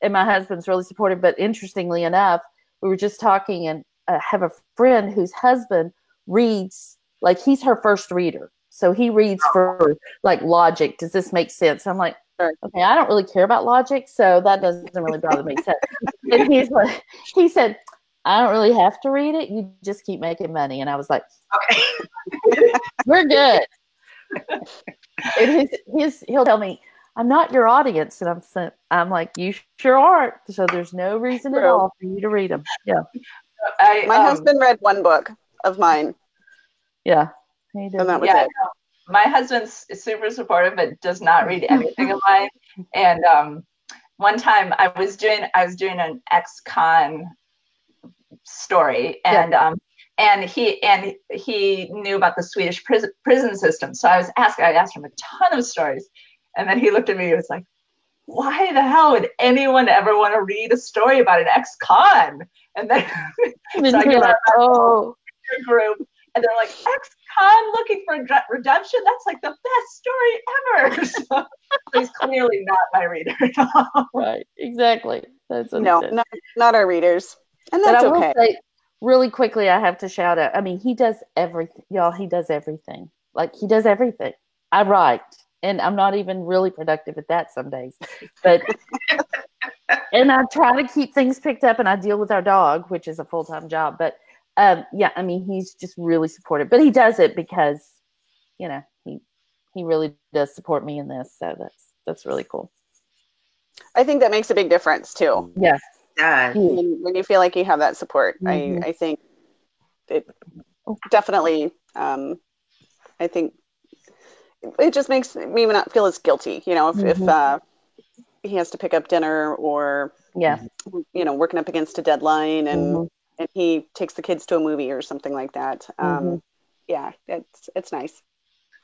and my husband's really supportive. But interestingly enough, we were just talking, and I have a friend whose husband reads like he's her first reader. So he reads for like logic. Does this make sense? I'm like, okay, I don't really care about logic, so that doesn't really bother me. So, and he's like, he said, I don't really have to read it. You just keep making money. And I was like,
Okay.
we're good. and his, his, he'll tell me, I'm not your audience. And I'm, I'm like, you sure aren't. So there's no reason at all for you to read them. Yeah.
I,
My
um,
husband read one book of mine,
Yeah. He did.
and that was
yeah,
it.
no, my husband's super supportive, but does not read anything of mine. And um, one time I was doing I was doing an ex-con story, and um, and he and he knew about the Swedish prison prison system. So I was asking, I asked him a ton of stories, and then he looked at me and was like, "Why the hell would anyone ever want to read a story about an ex-con?" And then so I get
like, oh,
group and they're like ex-con looking for re- redemption that's like the best story ever so he's clearly not my reader at all
right. Exactly. That's
No, not, not our readers, and
But
that's
I will
okay.
say, really quickly, I have to shout out. I mean, he does everything, y'all. He does everything. Like he does everything. I write, and I'm not even really productive at that some days. But and I try to keep things picked up, and I deal with our dog, which is a full time job. But um, yeah, I mean, he's just really supportive. But he does it because, you know, he he really does support me in this. So that's that's really cool.
I think that makes a big difference too.
Yeah.
Does.
when, when you feel like you have that support
Mhm.
I, I think it definitely um, i think it just makes me not feel as guilty you know if, if
Mhm.
uh, he has to pick up dinner or
Yeah.
you know working up against a deadline and
Mhm.
and he takes the kids to a movie or something like that um,
Mhm.
yeah it's it's nice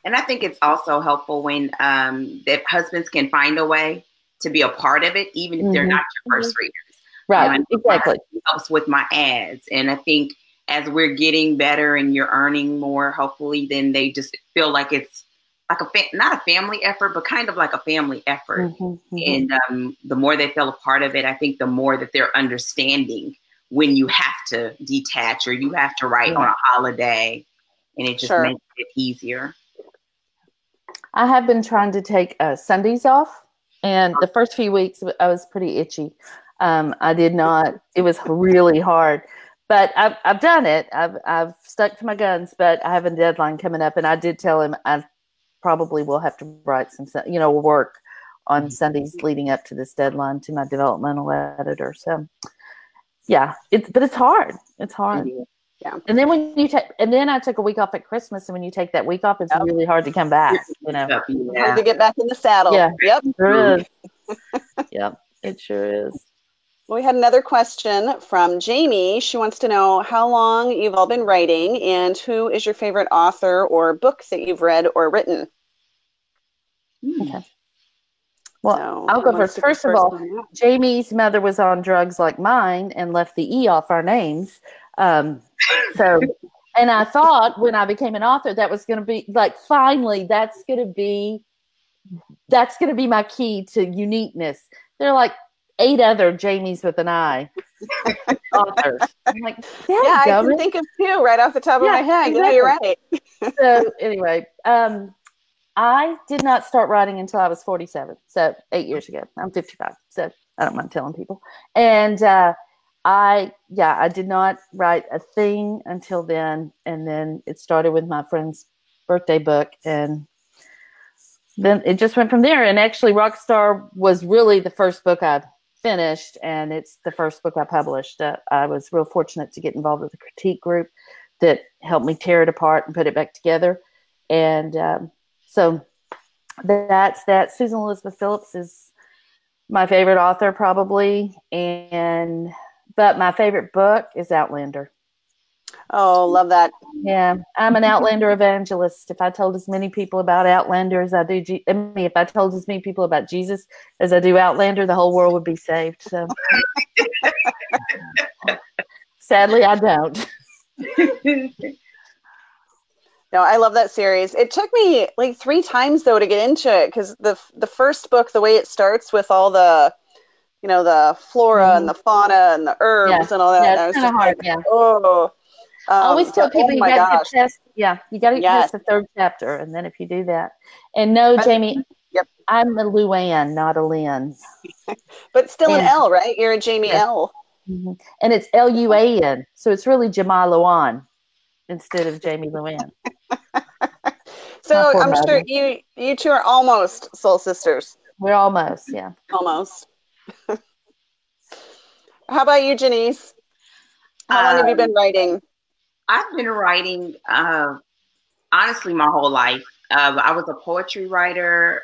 And I think it's also helpful when um, that husbands can find a way to be a part of it, even if they're
Mhm.
not your first readers.
Right.
Um,
Exactly.
Helps with my ads. And I think as we're getting better and you're earning more, hopefully, then they just feel like it's like a fa- not a family effort, but kind of like a family effort.
Mhm. Mhm.
And um, the more they feel a part of it, I think the more that they're understanding when you have to detach or you have to write
Yeah.
on a holiday, and it just
Sure.
makes it easier.
I have been trying to take uh, Sundays off, and the first few weeks I was pretty itchy. Um, I did not. It was really hard, but I've I've done it. I've I've stuck to my guns, but I have a deadline coming up, and I did tell him I probably will have to write some, you know, work on Sundays leading up to this deadline to my developmental editor. So, yeah, it's but it's hard. It's hard.
Yeah.
And then when you take, and then I took a week off at Christmas, and when you take that week off, it's
Yep.
really hard to come back. You know.
Stuff,
hard to get back in the saddle
Yeah.
yep
Sure is. yep, it sure is.
We had another question from Jami. She wants to know how long you've all been writing and who is your favorite author or book that you've read or written. Okay.
Well,
So,
I'll go first. First of all,
on that?
Jami's mother was on drugs like mine and left the E off our names. Um, so, and I thought when I became an author, that was going to be like, finally, that's going to be, that's going to be my key to uniqueness. They're like eight other Jamies with an I authors. I'm like,
yeah, I can think of two right off the top of my head. Yeah, you're right.
so anyway, um, I did not start writing until I was 47. So eight years ago. I'm 55. So I don't mind telling people. And uh, I, yeah, I did not write a thing until then. And then it started with my friend's birthday book. And then it just went from there. And actually, Rockstar was really the first book I finished, and it's the first book I published. Uh, I was real fortunate to get involved with a critique group that helped me tear it apart and put it back together. And um, so that's that. Susan Elizabeth Phillips is my favorite author, probably, and but my favorite book is Outlander.
Oh, love that.
Yeah, I'm an Outlander evangelist. If I told as many people about Outlander as I do, I mean, if I told as many people about Jesus as I do Outlander, the whole world would be saved. So, sadly, I don't.
no, I love that series. It took me like three times though to get into it because the the first book, the way it starts with all the you know the flora mm. and the fauna and the herbs yeah. and all that.
Yeah, it's kind of hard. Like, yeah.
Oh,
um, I always tell people oh you got to get past. Yeah, you got to get yes. past the third chapter, and then if you do that, and no, Jami,
yep,
I'm a Luann, not a Lynn.
but still and, an L, right? You're a Jami yeah. L.
Mm-hmm. And it's L U A N, so it's really Jamal Luan instead of Jamie Luann.
so I'm mother. sure you you two are almost soul sisters.
We're almost, yeah,
almost. How about you, Ja'Nese? How long have you been um, writing?
I've been writing uh, honestly my whole life. Uh, I was a poetry writer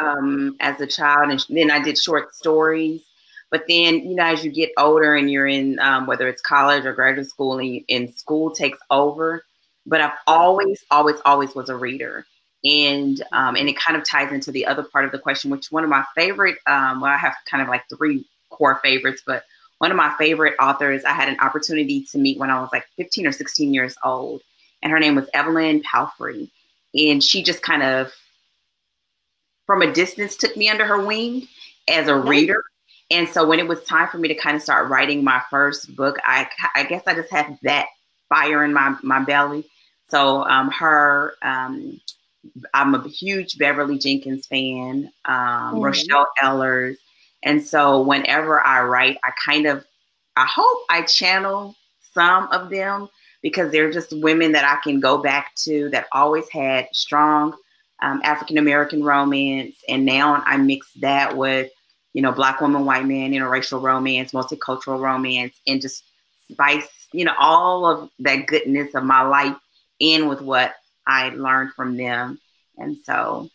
um, as a child, and then I did short stories. But then, you know, as you get older and you're in um, whether it's college or graduate school, and, and school takes over. But I've always, always, always was a reader, and um, and it kind of ties into the other part of the question, which one of my favorite. Um, well, I have kind of like three core favorites, but one of my favorite authors I had an opportunity to meet when I was like 15 or 16 years old. And her name was Evelyn Palfrey. And she just kind of, from a distance, took me under her wing as a reader. And so when it was time for me to kind of start writing my first book, I, I guess I just had that fire in my, my belly. So um, her, um, I'm a huge Beverly Jenkins fan, um, mm-hmm. Rochelle Alers, and so whenever I write, I kind of, I hope I channel some of them because they're just women that I can go back to that always had strong um, African American romance. And now I mix that with, you know, black woman, white man, interracial romance, multicultural romance, and just spice, you know, all of that goodness of my life in with what I learned from them. And so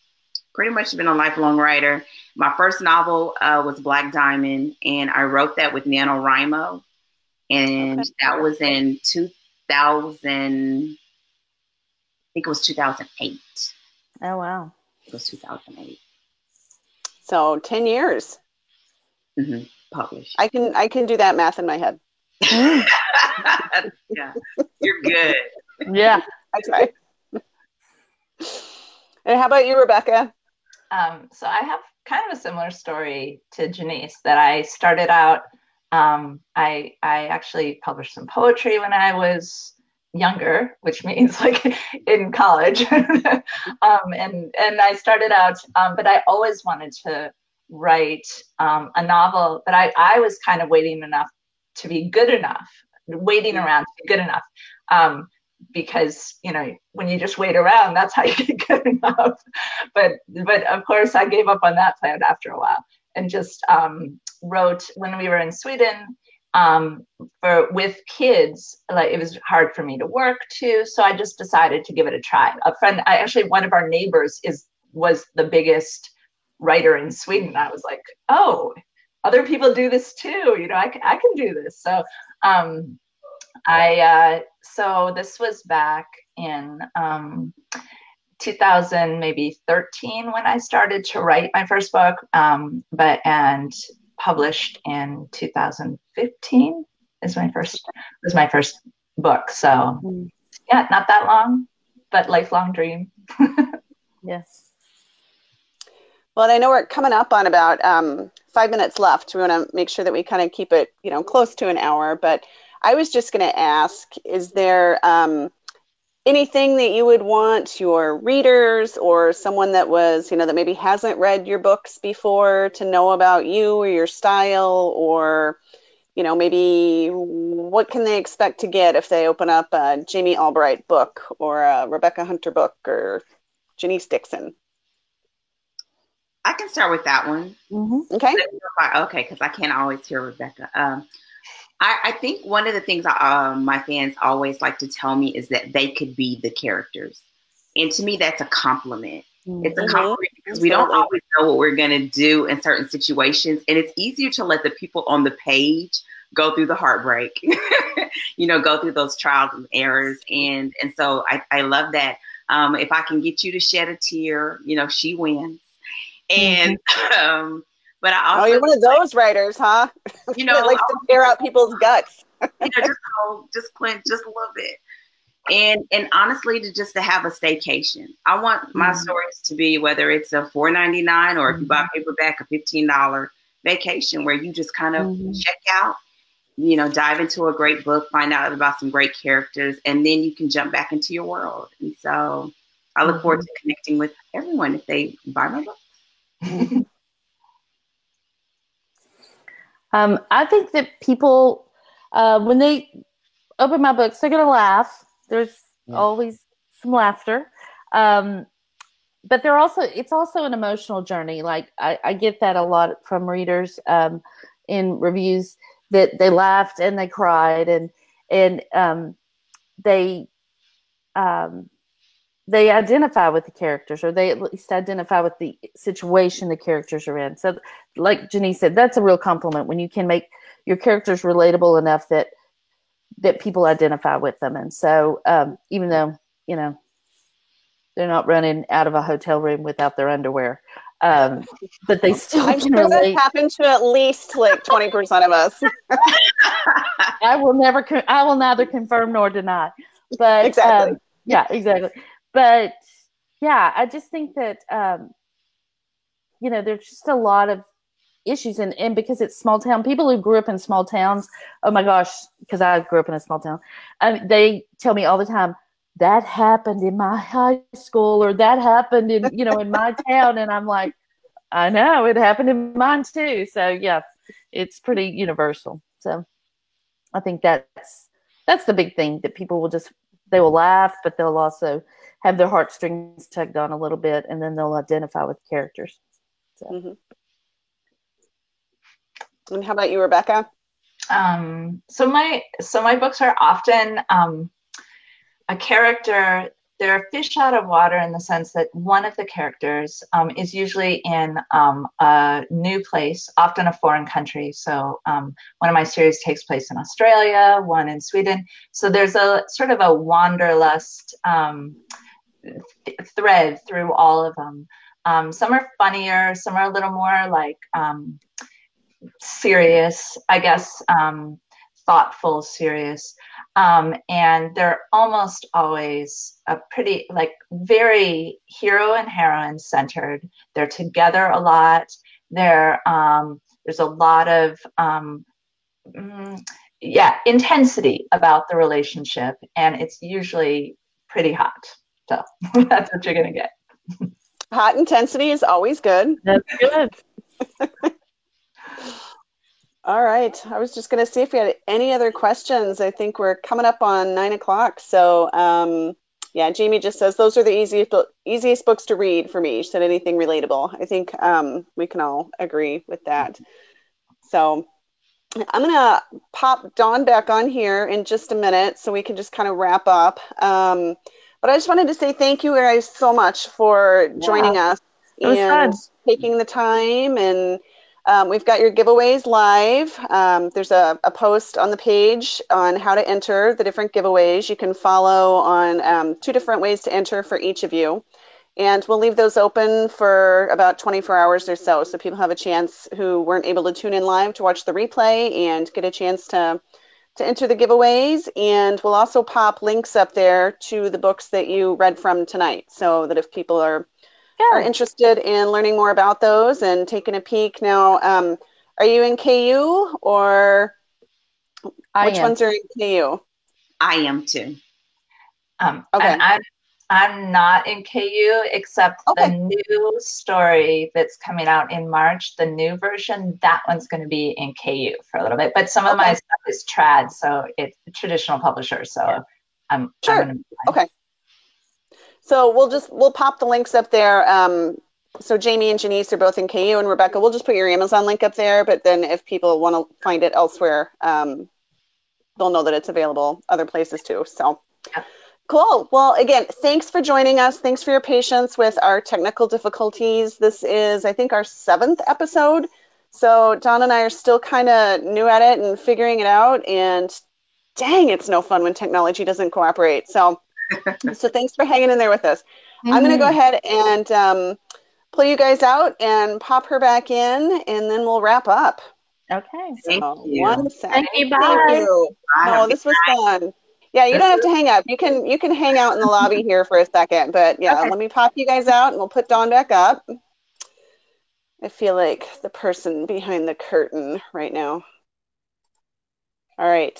pretty much been a lifelong writer. My first novel uh, was Black Diamond, and I wrote that with NaNoWriMo. And okay. that was in 2000, I think it was 2008.
Oh, wow.
It was 2008.
So 10 years.
Mm-hmm. Published.
I can I can do that math in my head.
yeah, you're good.
Yeah,
that's right. And how about you, Rebecca?
Um, so I have kind of a similar story to Ja'Nese that I started out. Um, I I actually published some poetry when I was younger, which means like in college. um, and and I started out, um, but I always wanted to write um, a novel. But I I was kind of waiting enough to be good enough, waiting mm-hmm. around to be good enough. Because you know when you just wait around that's how you get good enough. But but of course i gave up on that plan after a while and just um, wrote when we were in sweden um, for with kids like it was hard for me to work too. So i just decided to give it a try. A friend i actually one of our neighbors is was the biggest writer in sweden. I was like oh other people do this too. You know i, I can do this. So um, I uh, so this was back in um, 2000, maybe 13 when I started to write my first book, um, but and published in 2015 is my first was my first book. So mm-hmm. yeah, not that long, but lifelong dream.
yes.
Well, I know we're coming up on about um, five minutes left. We want to make sure that we kind of keep it, you know, close to an hour. But I was just going to ask is there um, anything that you would want your readers or someone that was, you know, that maybe hasn't read your books before to know about you or your style or, you know, maybe what can they expect to get if they open up a Jami Albright book or a Rebecca Hunter book or Ja'Nese Dixon?
I can start with that one.
Mm-hmm. Okay.
Okay, because I can't always hear Rebecca. Um, I, I, think one of the things I, um, my fans always like to tell me is that they could be the characters, and to me, that's a compliment. Mm-hmm. It's a mm-hmm. compliment because we don't always know what we're going to do in certain situations, and it's easier to let the people on the page go through the heartbreak, you know, go through those trials and errors, and and so I, I love that. Um, if I can get you to shed a tear, you know, she wins. And mm-hmm. um, but I also
oh, you're one of those writers, huh? You know, like to tear out people's guts.
you know, just just clench just a little bit. And and honestly, to just to have a staycation. I want my mm-hmm. stories to be whether it's a four ninety nine or if you buy mm-hmm. paperback a fifteen dollar vacation where you just kind of mm-hmm. check out, you know, dive into a great book, find out about some great characters, and then you can jump back into your world. And so I look forward mm-hmm. to connecting with everyone if they buy my book.
um, I think that people, uh, when they open my books, they're going to laugh. There's yeah. always some laughter. Um, but they're also, it's also an emotional journey. Like I, I get that a lot from readers um, in reviews that they laughed and they cried and, and um, they, um, they identify with the characters or they at least identify with the situation the characters are in. So, like Ja'Nese said, that's a real compliment when you can make your characters relatable enough that that people identify with them. And so, um, even though you know they're not running out of a hotel room without their underwear, um, but they still.
I'm sure relate. that happened to at least like twenty percent of us.
I will never. I will neither confirm nor deny. But exactly. Um, yeah, exactly but yeah, I just think that um, you know there's just a lot of issues and and because it's small town people who grew up in small towns oh my gosh because i grew up in a small town um, they tell me all the time that happened in my high school or that happened in you know in my town and i'm like i know it happened in mine too. So yeah it's pretty universal. So i think that's that's the big thing that people will just they will laugh but they'll also have their heartstrings tugged on a little bit, and then they'll identify with characters. So. Mm-hmm.
And how about you, Rebecca?
Um, so my so my books are often um, a character. They're fish out of water in the sense that one of the characters um, is usually in um, a new place, often a foreign country. So um, one of my series takes place in Australia, one in Sweden. So there's a sort of a wanderlust um, thread through all of them. Um, some are funnier, some are a little more like um, serious, I guess, um, thoughtful, serious. Um, and they're almost always a pretty, like, very hero and heroine centered. They're together a lot. They're, um, there's a lot of, um, mm, yeah, intensity about the relationship, and it's usually pretty hot. So that's what you're going to get.
Hot intensity is always good.
That's good.
All right. I was just going to see if we had any other questions. I think we're coming up on nine o'clock. So, um, yeah, Jami just says those are the easiest easiest books to read for me. She said anything relatable. I think um, we can all agree with that. So, I'm going to pop Dawn back on here in just a minute so we can just kind of wrap up. Um, but I just wanted to say thank you guys so much for joining yeah. us and taking the time. And um, we've got your giveaways live. Um, there's a, a, post on the page on how to enter the different giveaways. You can follow on um, two different ways to enter for each of you. And we'll leave those open for about 24 hours or so, so people have a chance who weren't able to tune in live to watch the replay and get a chance to to enter the giveaways. And we'll also pop links up there to the books that you read from tonight so that if people are, are interested in learning more about those and taking a peek. Now, um, are you in KU or I which am. ones are in KU?
I am too.
Um, okay. I'm I'm not in KU except okay. the new story that's coming out in March, the new version, that one's going to be in KU for a little bit. But some of okay. my stuff is trad, so it's a traditional publisher. So yeah. I'm
sure. I'm okay. So we'll just we'll pop the links up there. Um, so Jami and Ja'Nese are both in KU, and Rebecca, we'll just put your Amazon link up there. But then if people want to find it elsewhere, um, they'll know that it's available other places too. So. Yeah. Cool. Well, again, thanks for joining us. Thanks for your patience with our technical difficulties. This is, I think, our seventh episode. So Dawn and I are still kind of new at it and figuring it out. And dang, it's no fun when technology doesn't cooperate. So, so thanks for hanging in there with us. Mm-hmm. I'm going to go ahead and um, pull you guys out and pop her back in, and then we'll wrap up.
Okay.
Thank so, you. One
second. Thank you. Bye. Thank you.
Bye. Oh, this was fun. Yeah, you don't have to hang up. You can you can hang out in the lobby here for a second. But yeah, okay. let me pop you guys out, and we'll put Dawn back up. I feel like the person behind the curtain right now. All right.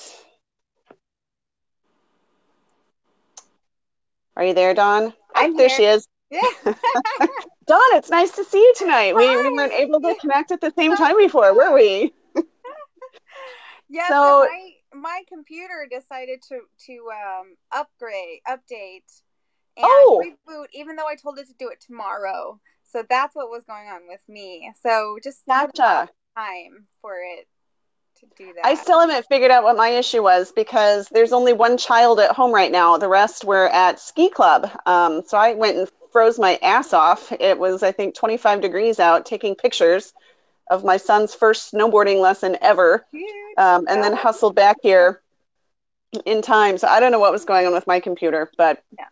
Are you there, Dawn?
I'm
there.
Here.
She is.
Yeah.
Dawn, it's nice to see you tonight. We, we weren't able to connect at the same time before, were we?
yeah. So, so my, my computer decided to to um, upgrade, update, and oh. reboot, even though I told it to do it tomorrow. So that's what was going on with me. So just
gotcha.
time for it to do that.
I still haven't figured out what my issue was because there's only one child at home right now. The rest were at ski club. Um, so I went and froze my ass off. It was, I think, 25 degrees out, taking pictures of my son's first snowboarding lesson ever, um, and then hustled back here in time. So I don't know what was going on with my computer, but yeah.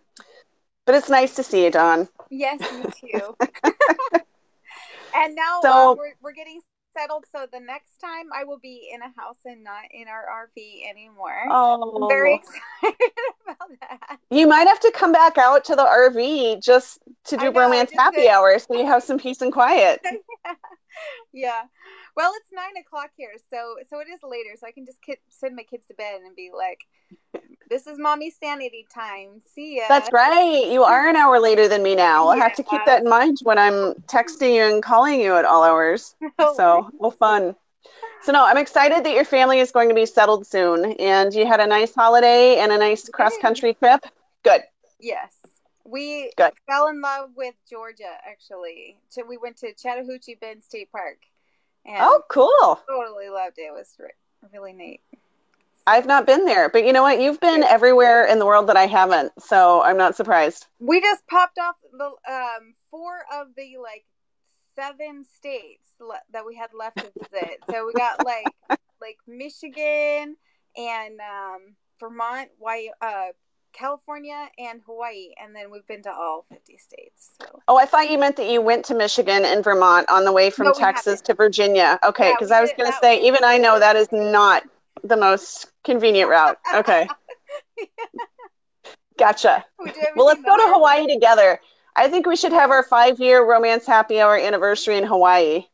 but it's nice to see you, Dawn.
Yes, me too. and now so, uh, we're, we're getting settled. So the next time I will be in a house and not in our RV anymore.
Oh,
I'm very oh. excited about that.
You might have to come back out to the RV just to do know, romance happy did. hour so you have some peace and quiet.
yeah. Well, it's nine o'clock here, so so it is later. So I can just send my kids to bed and be like, "This is mommy sanity time. See ya."
That's right. You are an hour later than me now. I have to keep that in mind when I'm texting you and calling you at all hours. Oh, so, well, fun. So no, I'm excited that your family is going to be settled soon, and you had a nice holiday and a nice cross country trip. Good.
Yes. We Good. fell in love with Georgia actually. So we went to Chattahoochee Bend State Park.
And oh, cool!
Totally loved it. It was really neat.
I've not been there, but you know what? You've been everywhere in the world that I haven't, so I'm not surprised.
We just popped off the um, four of the like seven states le- that we had left to visit. so we got like like Michigan and um, Vermont, Why, uh, California and Hawaii, and then we've been to all 50 states. So.
Oh, I thought you meant that you went to Michigan and Vermont on the way from no, Texas to Virginia. Okay, because yeah, I was going to say, even I know that is not the most convenient route. Okay. Gotcha. We well, let's go to Hawaii together. I think we should have our five year romance happy hour anniversary in Hawaii.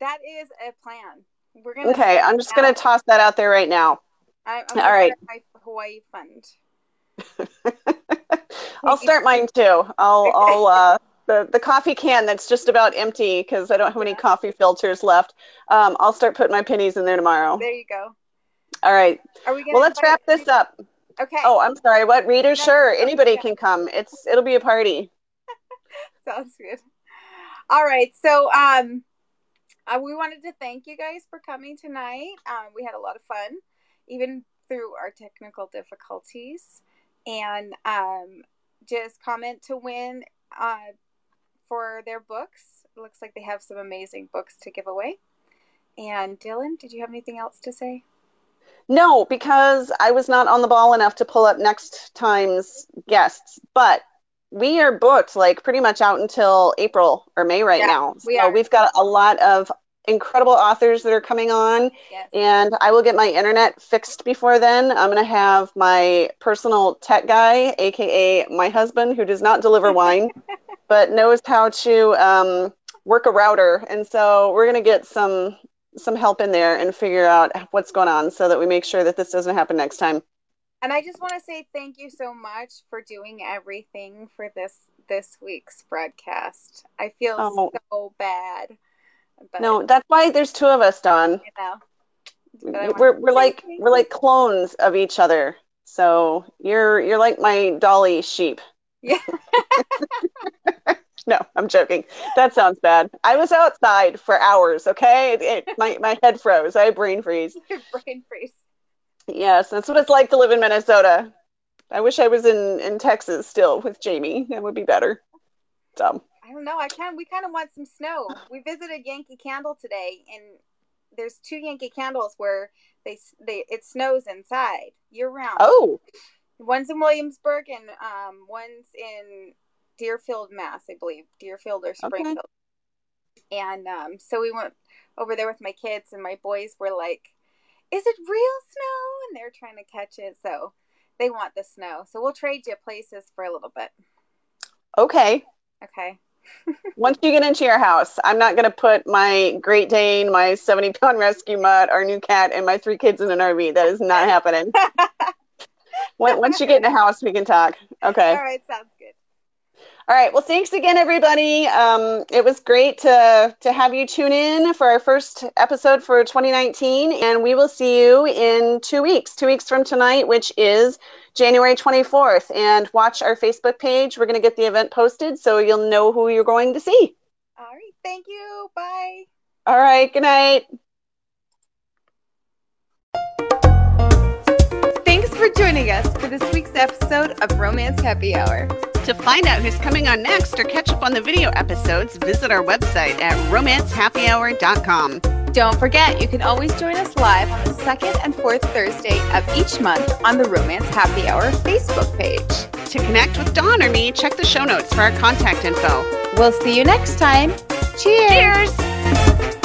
That is a plan. We're gonna
okay, I'm just going to toss that out there right now.
I, am All right. Hawaii fund.
I'll start mine too. I'll I'll uh the, the coffee can that's just about empty because I don't have any coffee filters left. Um, I'll start putting my pennies in there tomorrow.
There you go.
All right.
Are we
well, let's wrap this up.
Okay.
Oh, I'm sorry. What readers? sure, anybody can come. It's it'll be a party.
Sounds good. All right. So, um, uh, we wanted to thank you guys for coming tonight. Um, we had a lot of fun, even through our technical difficulties and um, just comment to win uh, for their books. It looks like they have some amazing books to give away. And Dylann, did you have anything else to say?
No, because I was not on the ball enough to pull up next time's guests. But we are booked like pretty much out until April or May right yeah, now. So we are. we've got a lot of incredible authors that are coming on. Yes. and i will get my internet fixed before then. I'm going to have my personal tech guy aka my husband who does not deliver wine but knows how to um, work a router. And so we're going to get some some help in there and figure out what's going on so that we make sure that this doesn't happen next time.
And i just want to say thank you so much for doing everything for this this week's broadcast. I feel oh. so bad
but no, that's why there's two of us, Dawn. We're we're like we're like clones of each other. So you're you're like my dolly sheep.
Yeah.
no, I'm joking. That sounds bad. I was outside for hours. Okay, it, it, my my head froze. I had brain freeze.
brain freeze.
Yes, that's what it's like to live in Minnesota. I wish I was in in Texas still with Jami. That would be better. So
I don't know. I kind we kind of want some snow. We visited Yankee Candle today, and there's two Yankee Candles where they they it snows inside year round.
Oh,
one's in Williamsburg and um one's in Deerfield, Mass. I believe Deerfield or Springfield. Okay. And um, so we went over there with my kids, and my boys were like, "Is it real snow?" And they're trying to catch it, so they want the snow. So we'll trade you places for a little bit.
Okay.
Okay.
Once you get into your house, I'm not going to put my Great Dane, my 70 pound rescue mutt, our new cat, and my three kids in an RV. That is not happening. Once you get in the house, we can talk. Okay.
All right. Sounds good.
All right. Well, thanks again, everybody. Um, it was great to to have you tune in for our first episode for 2019, and we will see you in two weeks. Two weeks from tonight, which is January 24th. And watch our Facebook page. We're going to get the event posted, so you'll know who you're going to see.
All right. Thank you. Bye.
All right. Good night.
For joining us for this week's episode of Romance Happy Hour.
To find out who's coming on next or catch up on the video episodes, visit our website at romancehappyhour.com.
Don't forget, you can always join us live on the second and fourth Thursday of each month on the Romance Happy Hour Facebook page.
To connect with Dawn or me, check the show notes for our contact info.
We'll see you next time. Cheers!
Cheers!